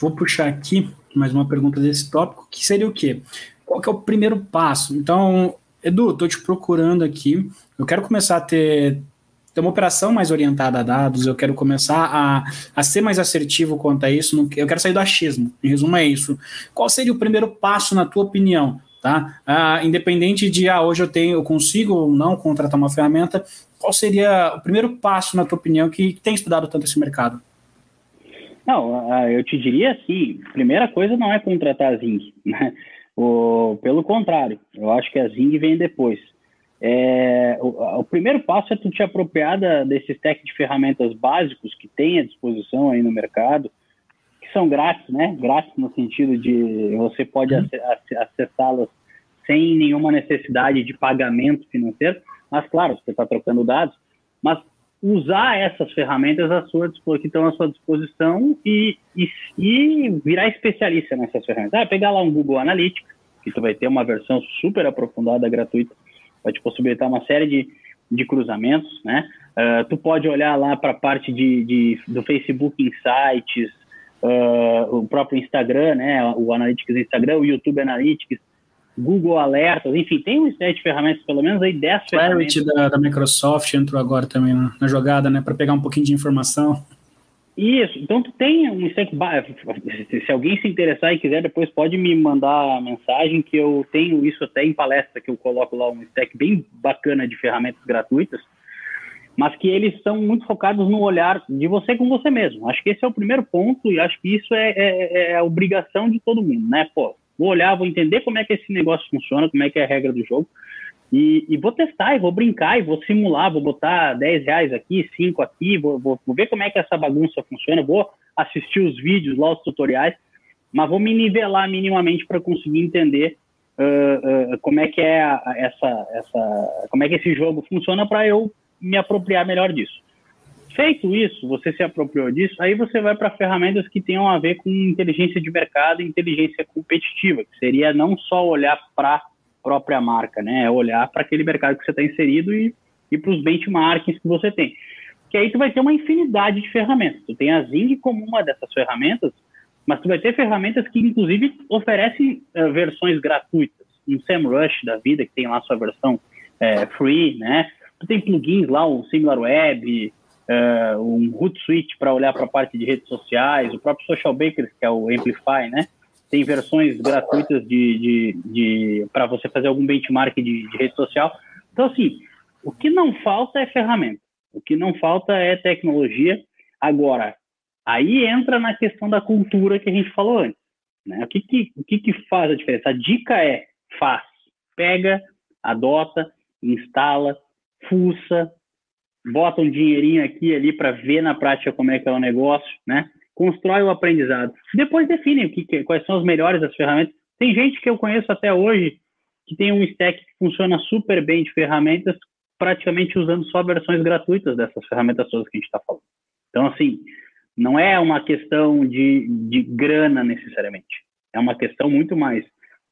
Vou puxar aqui mais uma pergunta desse tópico, que seria o quê? Qual que é o primeiro passo? Então, Edu, estou te procurando aqui. Eu quero começar a ter ter uma operação mais orientada a dados, eu quero começar a, a ser mais assertivo quanto a isso, eu quero sair do achismo. Em resumo, é isso. Qual seria o primeiro passo, na tua opinião? Tá? Ah, independente de ah, hoje eu tenho, eu consigo ou não contratar uma ferramenta, qual seria o primeiro passo, na tua opinião, que, que tem estudado tanto esse mercado? Não, ah, eu te diria assim, primeira coisa não é contratar a Zing, [LAUGHS] né? O, pelo contrário, eu acho que a Zing vem depois. É, o, o, primeiro passo é tu te apropriar da, desse stack de ferramentas básicos que tem à disposição aí no mercado, que são grátis, né? Grátis no sentido de você pode uhum. acessá-las sem nenhuma necessidade de pagamento financeiro, mas claro, você está trocando dados, mas usar essas ferramentas à sua, que estão à sua disposição e, e, e virar especialista nessas ferramentas. Ah, pegar lá um Google Analytics, que tu vai ter uma versão super aprofundada, gratuita, vai te possibilitar uma série de, de cruzamentos, né? Uh, tu pode olhar lá para a parte de, de, do Facebook Insights, uh, o próprio Instagram, né? O Analytics Instagram, o YouTube Analytics, Google Alertas, enfim, tem um set de ferramentas, pelo menos aí 10 Clarity ferramentas. Da, da Microsoft entrou agora também na, na jogada, né? Para pegar um pouquinho de informação. Isso, então tu tem um stack se alguém se interessar e quiser, depois pode me mandar a mensagem que eu tenho isso até em palestra, que eu coloco lá um stack bem bacana de ferramentas gratuitas, mas que eles são muito focados no olhar de você com você mesmo. Acho que esse é o primeiro ponto e acho que isso é, é, é a obrigação de todo mundo, né? Pô, vou olhar, vou entender como é que esse negócio funciona, como é que é a regra do jogo, e, e, vou testar, e vou brincar, e vou simular, vou botar 10 reais aqui, 5 aqui, vou, vou, vou ver como é que essa bagunça funciona, vou assistir os vídeos lá, os tutoriais, mas vou me nivelar minimamente para conseguir entender uh, uh, como é que é essa, essa, como é que esse jogo funciona para eu me apropriar melhor disso. Feito isso, você se apropriou disso, aí você vai para ferramentas que tenham a ver com inteligência de mercado e inteligência competitiva, que seria não só olhar para própria marca, né? É olhar para aquele mercado que você está inserido e, e para os benchmarks que você tem. Que aí tu vai ter uma infinidade de ferramentas. Tu tem a Zing como uma dessas ferramentas, mas tu vai ter ferramentas que, inclusive, oferecem uh, versões gratuitas. Um SEMrush da vida, que tem lá sua versão uh, free, né? Tu tem plugins lá, um SimilarWeb, uh, um Hootsuite para olhar para a parte de redes sociais, o próprio Social Bakers, que é o Amplify, né? Tem versões gratuitas de, de, de para você fazer algum benchmark de, de, rede social. Então, assim, o que não falta é ferramenta, o que não falta é tecnologia. Agora, aí entra na questão da cultura que a gente falou antes. Né? O, que, que, o que, que faz a diferença? A dica é: faz, pega, adota, instala, fuça, bota um dinheirinho aqui ali para ver na prática como é que é o negócio, né? Constrói o aprendizado. Depois define o que, quais são as melhores das ferramentas. Tem gente que eu conheço até hoje que tem um stack que funciona super bem de ferramentas, praticamente usando só versões gratuitas dessas ferramentas todas que a gente está falando. Então, assim, não é uma questão de, de grana necessariamente. É uma questão muito mais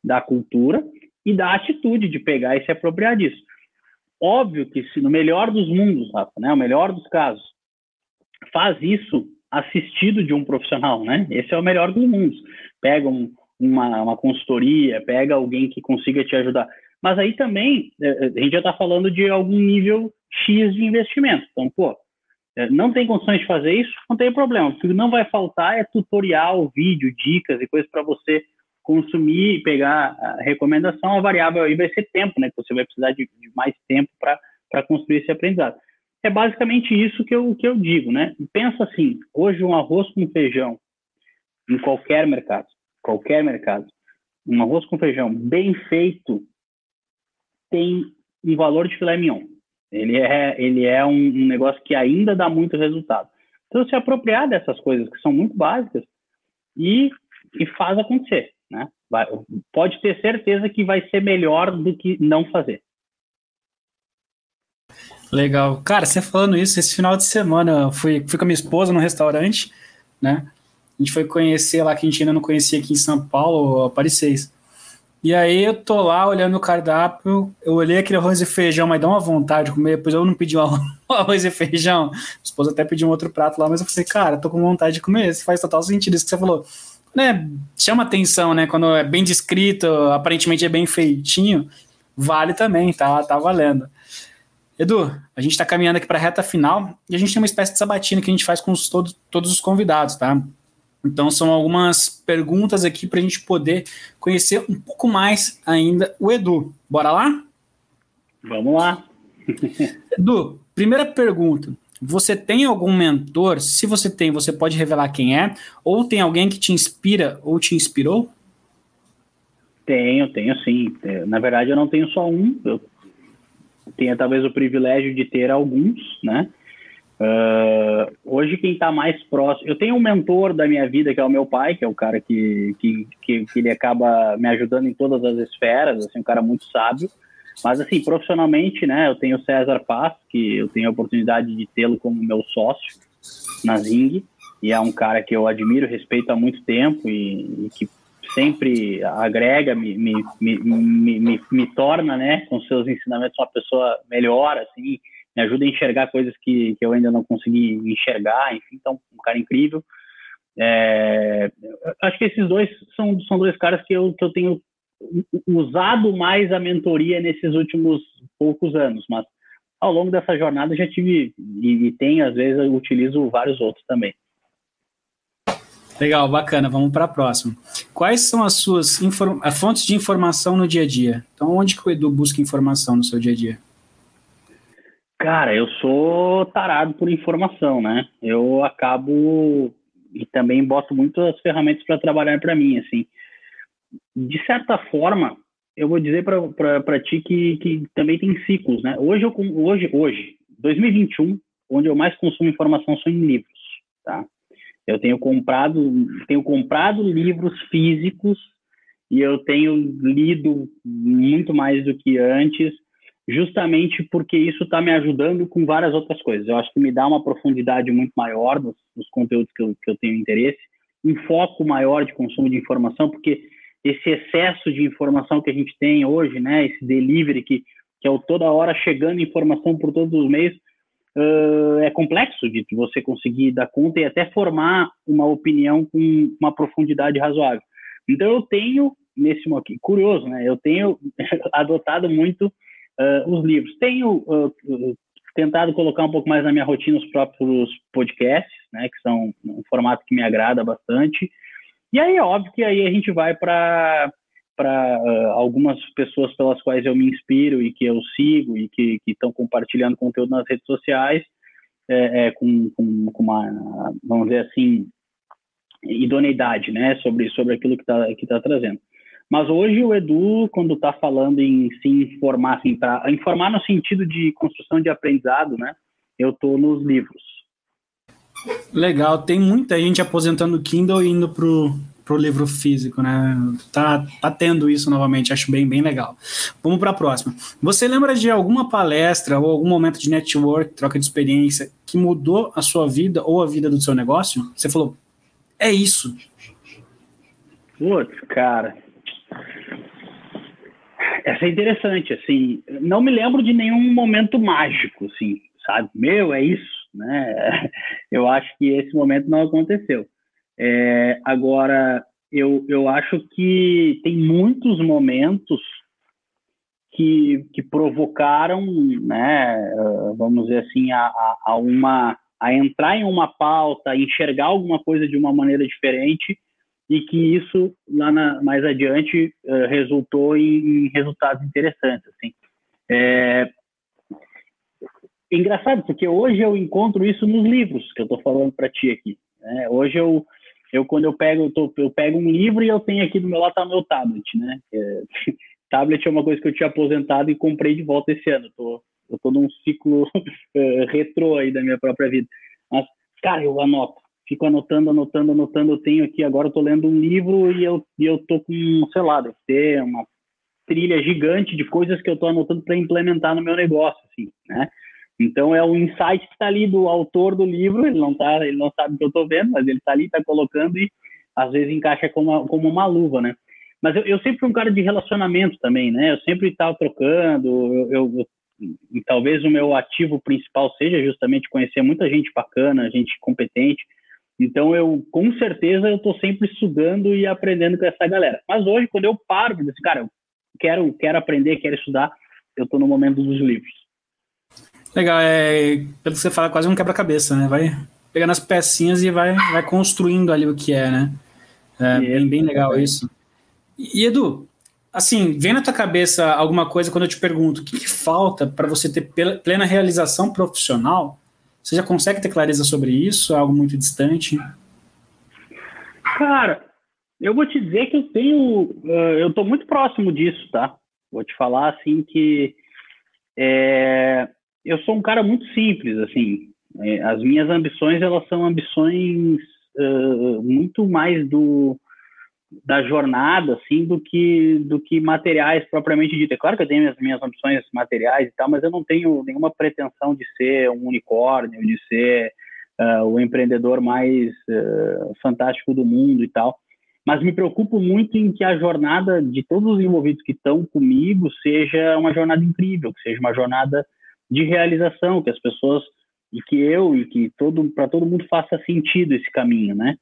da cultura e da atitude de pegar e se apropriar disso. Óbvio que se no melhor dos mundos, Rafa, né, o melhor dos casos, faz isso assistido de um profissional, né? Esse é o melhor dos mundos. Pega um, uma, uma consultoria, pega alguém que consiga te ajudar. Mas aí também, é, é, a gente já está falando de algum nível X de investimento. Então, pô, é, não tem condições de fazer isso, não tem problema. O que não vai faltar é tutorial, vídeo, dicas e coisas para você consumir e pegar a recomendação. A variável aí vai ser tempo, né? Que você vai precisar de, de mais tempo para construir esse aprendizado. É basicamente isso que eu, que eu digo, né? Pensa assim, hoje um arroz com feijão em qualquer mercado, qualquer mercado, um arroz com feijão bem feito tem um valor de filé mignon. Ele é, ele é um, um negócio que ainda dá muito resultado. Então, se apropriar dessas coisas que são muito básicas e, e faz acontecer, né? Vai, pode ter certeza que vai ser melhor do que não fazer. Legal. Cara, você falando isso, esse final de semana eu fui, fui com a minha esposa no restaurante, né? A gente foi conhecer lá que a gente ainda não conhecia aqui em São Paulo, 6. E aí eu tô lá olhando o cardápio, eu olhei aquele arroz e feijão, mas dá uma vontade de comer, depois eu não pedi um [LAUGHS] arroz e feijão. Minha esposa até pediu um outro prato lá, mas eu falei, cara, tô com vontade de comer. Isso faz total sentido isso que você falou. Né, chama atenção, né? Quando é bem descrito, aparentemente é bem feitinho, vale também, tá, tá valendo. Edu, a gente está caminhando aqui para a reta final e a gente tem uma espécie de sabatina que a gente faz com os, todo, todos os convidados, tá? Então, são algumas perguntas aqui para a gente poder conhecer um pouco mais ainda o Edu. Bora lá? Vamos lá. [LAUGHS] Edu, primeira pergunta. Você tem algum mentor? Se você tem, você pode revelar quem é? Ou tem alguém que te inspira ou te inspirou? Tenho, tenho sim. É, na verdade, eu não tenho só um. Eu tenho talvez o privilégio de ter alguns, né? Uh, hoje quem está mais próximo, eu tenho um mentor da minha vida que é o meu pai, que é o cara que, que, que, que, ele acaba me ajudando em todas as esferas, assim, um cara muito sábio. Mas assim, profissionalmente, né, eu tenho o César Paz, que eu tenho a oportunidade de tê-lo como meu sócio na Zing, e é um cara que eu admiro, respeito há muito tempo e, e que sempre agrega, me, me, me, me, torna, né, com seus ensinamentos uma pessoa melhor, assim, me ajuda a enxergar coisas que, que eu ainda não consegui enxergar, enfim, então, um cara incrível. É, acho que esses dois são, são dois caras que eu, que eu tenho usado mais a mentoria nesses últimos poucos anos, mas ao longo dessa jornada já tive e, e tenho, às vezes, eu utilizo vários outros também. Legal, bacana. Vamos para a próxima. Quais são as suas fontes de informação no dia a dia? Então, onde que o Edu busca informação no seu dia a dia? Cara, eu sou tarado por informação, né? Eu acabo e também boto muitas ferramentas para trabalhar para mim, assim. De certa forma, eu vou dizer para ti que, que também tem ciclos, né? Hoje, eu, hoje, hoje, 2021, onde eu mais consumo informação são em livros, tá? Eu tenho comprado, tenho comprado livros físicos e eu tenho lido muito mais do que antes justamente porque isso está me ajudando com várias outras coisas. Eu acho que me dá uma profundidade muito maior nos conteúdos que eu, que eu tenho interesse, um foco maior de consumo de informação, porque esse excesso de informação que a gente tem hoje, né, esse delivery que, que é toda hora chegando informação por todos os meios, uh, é complexo de você conseguir dar conta e até formar uma opinião com uma profundidade razoável. Então eu tenho, nesse aqui, curioso, né, eu tenho [LAUGHS] adotado muito uh, os livros. Tenho uh, tentado colocar um pouco mais na minha rotina os próprios podcasts, né, que são um formato que me agrada bastante. E aí, é óbvio que aí a gente vai para para uh, algumas pessoas pelas quais eu me inspiro e que eu sigo e que estão compartilhando conteúdo nas redes sociais é, é, com, com, com, uma, vamos dizer assim, idoneidade, né, sobre, sobre aquilo que está que tá trazendo. Mas hoje o Edu, quando está falando em se informar, assim, para informar no sentido de construção de aprendizado, né? Eu estou nos livros. Legal, tem muita gente aposentando o Kindle e indo pro, pro livro físico, né? Tá, tá tendo isso novamente, acho bem, bem legal. Vamos para a próxima. Você lembra de alguma palestra ou algum momento de network, troca de experiência, que mudou a sua vida ou a vida do seu negócio? Você falou, é isso. Putz, cara, essa é interessante, assim, não me lembro de nenhum momento mágico, assim, sabe? Meu, é isso, né? [LAUGHS] Eu acho que esse momento não aconteceu. É, agora, eu, eu acho que tem muitos momentos que, que provocaram, né, vamos dizer assim, a, a, uma, a entrar em uma pauta, enxergar alguma coisa de uma maneira diferente e que isso lá na, mais adiante uh, resultou em, resultados interessantes assim é... engraçado porque hoje eu encontro isso nos livros que eu estou falando para ti aqui né? hoje eu eu quando eu pego eu, tô, eu, pego um livro e eu tenho aqui do meu lado tá meu tablet né é, [LAUGHS] tablet é uma coisa que eu tinha aposentado e comprei de volta esse ano tô eu tô num ciclo uh, [LAUGHS] retrô aí da minha própria vida mas cara eu anoto fico anotando, anotando, anotando. Eu tenho aqui, agora eu tô lendo um livro e eu, e eu tô com, sei lá, deve ter uma trilha gigante de coisas que eu tô anotando para implementar no meu negócio, assim, né? Então é um insight que está ali do autor do livro, ele não tá, ele não sabe o que eu estou vendo, mas ele está ali, está colocando e às vezes encaixa como uma, como uma luva, né? Mas eu, eu sempre fui um cara de relacionamento também, né? Eu sempre estava trocando, eu, eu, eu, talvez o meu ativo principal seja justamente conhecer muita gente bacana, gente competente, então, eu, com certeza, eu estou sempre estudando e aprendendo com essa galera. Mas hoje, quando eu paro, eu digo, cara, eu quero, quero aprender, quero estudar, eu estou no momento dos livros. Legal, é, pelo que você fala, quase um quebra-cabeça, né? Vai pegando as pecinhas e vai, vai construindo ali o que é, né? É bem, bem legal isso. E, Edu, assim, vem na tua cabeça alguma coisa quando eu te pergunto o que, que falta para você ter plena realização profissional? Você já consegue ter clareza sobre isso? É algo muito distante? Cara, eu vou te dizer que eu tenho. Uh, eu estou muito próximo disso, tá? Vou te falar assim que é, eu sou um cara muito simples, assim. É, as minhas ambições elas são ambições uh, muito mais do da jornada, assim, do que do que materiais propriamente dito. É claro que eu tenho as minhas ambições materiais e tal, mas eu não tenho nenhuma pretensão de ser um unicórnio, de ser uh, o empreendedor mais uh, fantástico do mundo e tal. Mas me preocupo muito em que a jornada de todos os envolvidos que estão comigo seja uma jornada incrível, que seja uma jornada de realização, que as pessoas e que eu e que todo para todo mundo faça sentido esse caminho, né?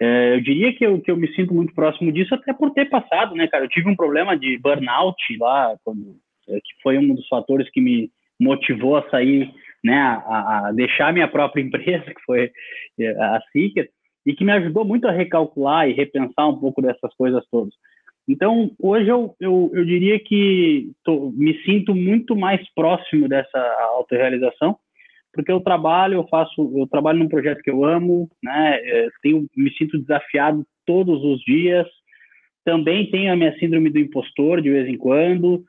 É, eu diria que eu, que eu me sinto muito próximo disso até por ter passado, né, cara? Eu tive um problema de burnout lá, quando, é, que foi um dos fatores que me motivou a sair, né, a, a deixar minha própria [LAUGHS] empresa, que foi é, a Seeker, e que me ajudou muito a recalcular e repensar um pouco dessas coisas todas. Então, hoje eu, eu, eu diria que tô, me sinto muito mais próximo dessa autorrealização, porque eu trabalho, eu faço, eu trabalho num projeto que eu amo, né? É, tenho, me sinto desafiado todos os dias. Também tenho a minha síndrome do impostor de vez em quando,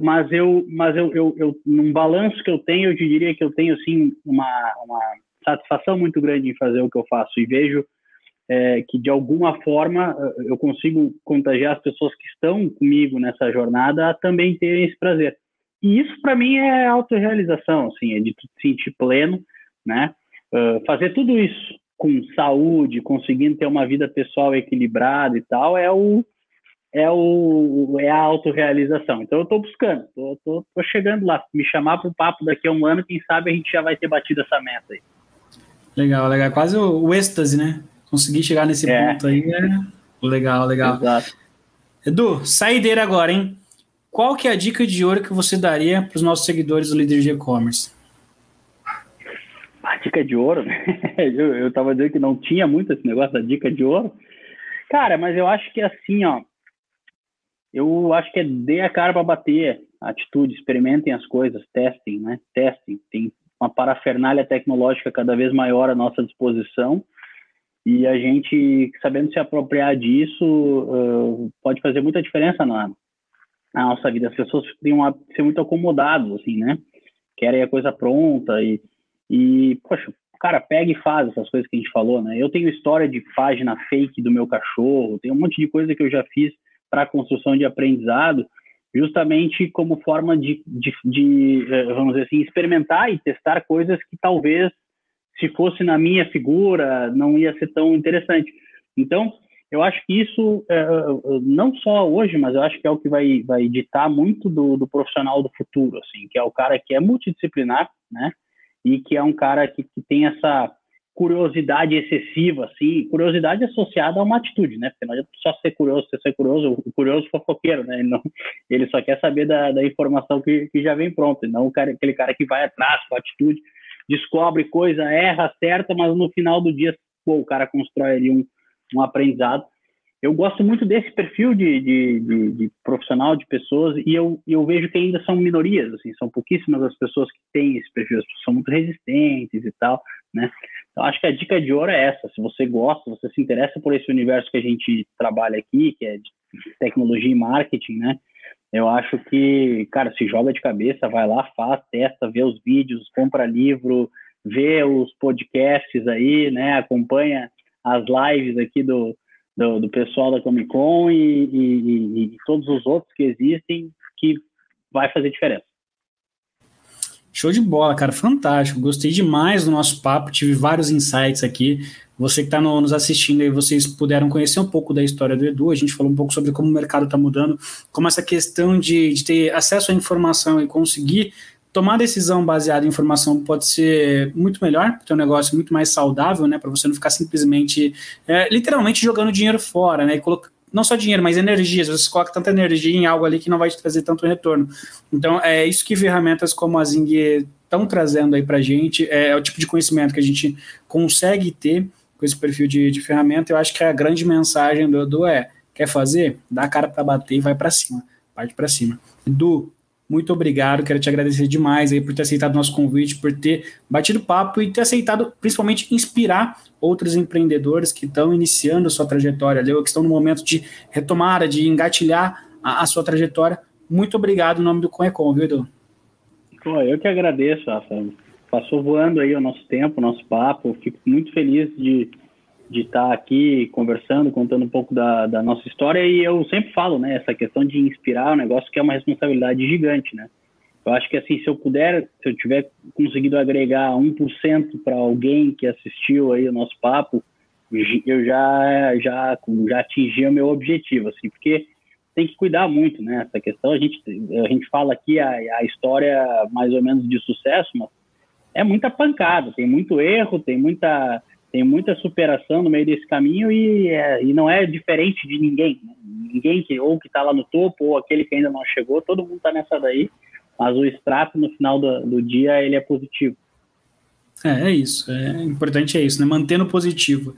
mas eu, mas eu, eu, eu, num balanço que eu tenho, eu diria que eu tenho sim uma, uma satisfação muito grande em fazer o que eu faço e vejo é, que de alguma forma eu consigo contagiar as pessoas que estão comigo nessa jornada a também terem esse prazer. E isso para mim é autorrealização, assim, é de se sentir pleno, né? Uh, fazer tudo isso com saúde, conseguindo ter uma vida pessoal equilibrada e tal, é o é o é a autorrealização. Então eu estou buscando, tô, tô, tô, chegando lá. Me chamar para o papo daqui a um ano, quem sabe a gente já vai ter batido essa meta aí. Legal, legal. Quase o, o êxtase, né? Conseguir chegar nesse é. ponto aí é legal, legal. Exato. Edu, saideira agora, hein? qual que é a dica de ouro que você daria para os nossos seguidores do líder de e-commerce? A dica de ouro? [LAUGHS] eu estava dizendo que não tinha muito esse negócio da dica de ouro. Cara, mas eu acho que é assim, ó. Eu acho que é dê a cara para bater, atitude, experimentem as coisas, testem, né? Testem. Tem uma parafernália tecnológica cada vez maior à nossa disposição e a gente, sabendo se apropriar disso, uh, pode fazer muita diferença na, na nossa vida. As pessoas têm a ser muito acomodados, assim, né? Querem a coisa pronta e, e, poxa, cara, pega e faz essas coisas que a gente falou, né? Eu tenho história de página fake do meu cachorro, tem um monte de coisa que eu já fiz para construção de aprendizado, justamente como forma de, de, de, eh, vamos dizer assim, experimentar e testar coisas que talvez, se fosse na minha figura, não ia ser tão interessante. Então, eu acho que isso, é, é, não só hoje, mas eu acho que é o que vai, vai ditar muito do, do profissional do futuro, assim, que é o cara que é multidisciplinar, né? E que é um cara que, que tem essa curiosidade excessiva, assim, curiosidade associada a uma atitude, né? Porque não adianta só ser curioso, você ser curioso, o curioso fofoqueiro, né? Ele, não, ele só quer saber da, da informação que, que já vem pronta, não o cara, aquele cara que vai atrás com atitude. Descobre coisa, erra, acerta, mas no final do dia, pô, o cara constrói ali um, um aprendizado. Eu gosto muito desse perfil de, de, de, de profissional, de pessoas, e eu, eu vejo que ainda são minorias, assim, são pouquíssimas as pessoas que têm esse perfil, as pessoas são muito resistentes e tal, né? Então, acho que a dica de ouro é essa, se você gosta, você se interessa por esse universo que a gente trabalha aqui, que é de tecnologia e marketing, né? Eu acho que, cara, se joga de cabeça, vai lá, faz, testa, vê os vídeos, compra livro, vê os podcasts aí, né? Acompanha as lives aqui do, do, do pessoal da Comic Con e, e, e, todos os outros que existem que vai fazer diferença. Show de bola, cara, fantástico. Gostei demais do nosso papo, tive vários insights aqui. Você que está no, nos assistindo aí, vocês puderam conhecer um pouco da história do Edu. A gente falou um pouco sobre como o mercado está mudando, como essa questão de, de ter acesso à informação e conseguir tomar decisão baseada em informação pode ser muito melhor, ter um negócio muito mais saudável, né? Para você não ficar simplesmente, é, literalmente jogando dinheiro fora, né? E colocar não só dinheiro, mas energia. Você coloca tanta energia em algo ali que não vai te trazer tanto retorno. Então, é isso que ferramentas como a Zing estão trazendo aí para a gente. É, é, o tipo de conhecimento que a gente consegue ter com esse perfil de, de ferramenta. Eu acho que a grande mensagem do Edu é: quer fazer? Dá a cara para bater e vai para cima. Parte para cima. Edu, muito obrigado, quero te agradecer demais aí por ter aceitado nosso convite, por ter batido papo e ter aceitado, principalmente, inspirar outros empreendedores que estão iniciando a sua trajetória, que estão no momento de retomada, de engatilhar a, a sua trajetória. Muito obrigado em nome do Conecon, viu, Edu? Pô, eu que agradeço, Rafa. Passou voando aí o nosso tempo, o nosso papo. Fico muito feliz de de estar aqui conversando, contando um pouco da, da, nossa história. E eu sempre falo, né, essa questão de inspirar é um negócio que é uma responsabilidade gigante, né? Eu acho que, assim, se eu puder, se eu tiver conseguido agregar 1% para alguém que assistiu aí o nosso papo, eu já, já, já atingi o meu objetivo, assim, porque tem que cuidar muito, né? Essa questão, a gente, a gente fala aqui a, a história mais ou menos de sucesso, mas é muita pancada, tem muito erro, tem muita tem muita superação no meio desse caminho e, é, e não é diferente de ninguém. Né? Ninguém que ou que está lá no topo ou aquele que ainda não chegou, todo mundo está nessa daí, mas o extrato no final do, do, dia ele é positivo. É, é isso. É importante é isso, né? Mantendo positivo.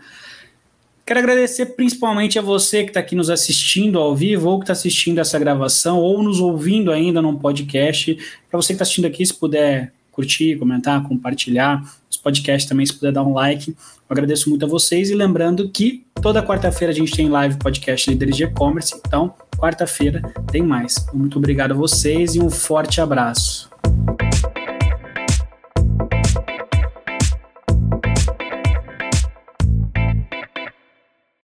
Quero agradecer principalmente a você que está aqui nos assistindo ao vivo, ou que está assistindo essa gravação, ou nos ouvindo ainda num podcast. Para você que está assistindo aqui, se puder curtir, comentar, compartilhar os podcasts também, se puder dar um like. Eu agradeço muito a vocês e lembrando que toda quarta-feira a gente tem live podcast Líderes de E-Commerce, então quarta-feira tem mais. Muito obrigado a vocês e um forte abraço.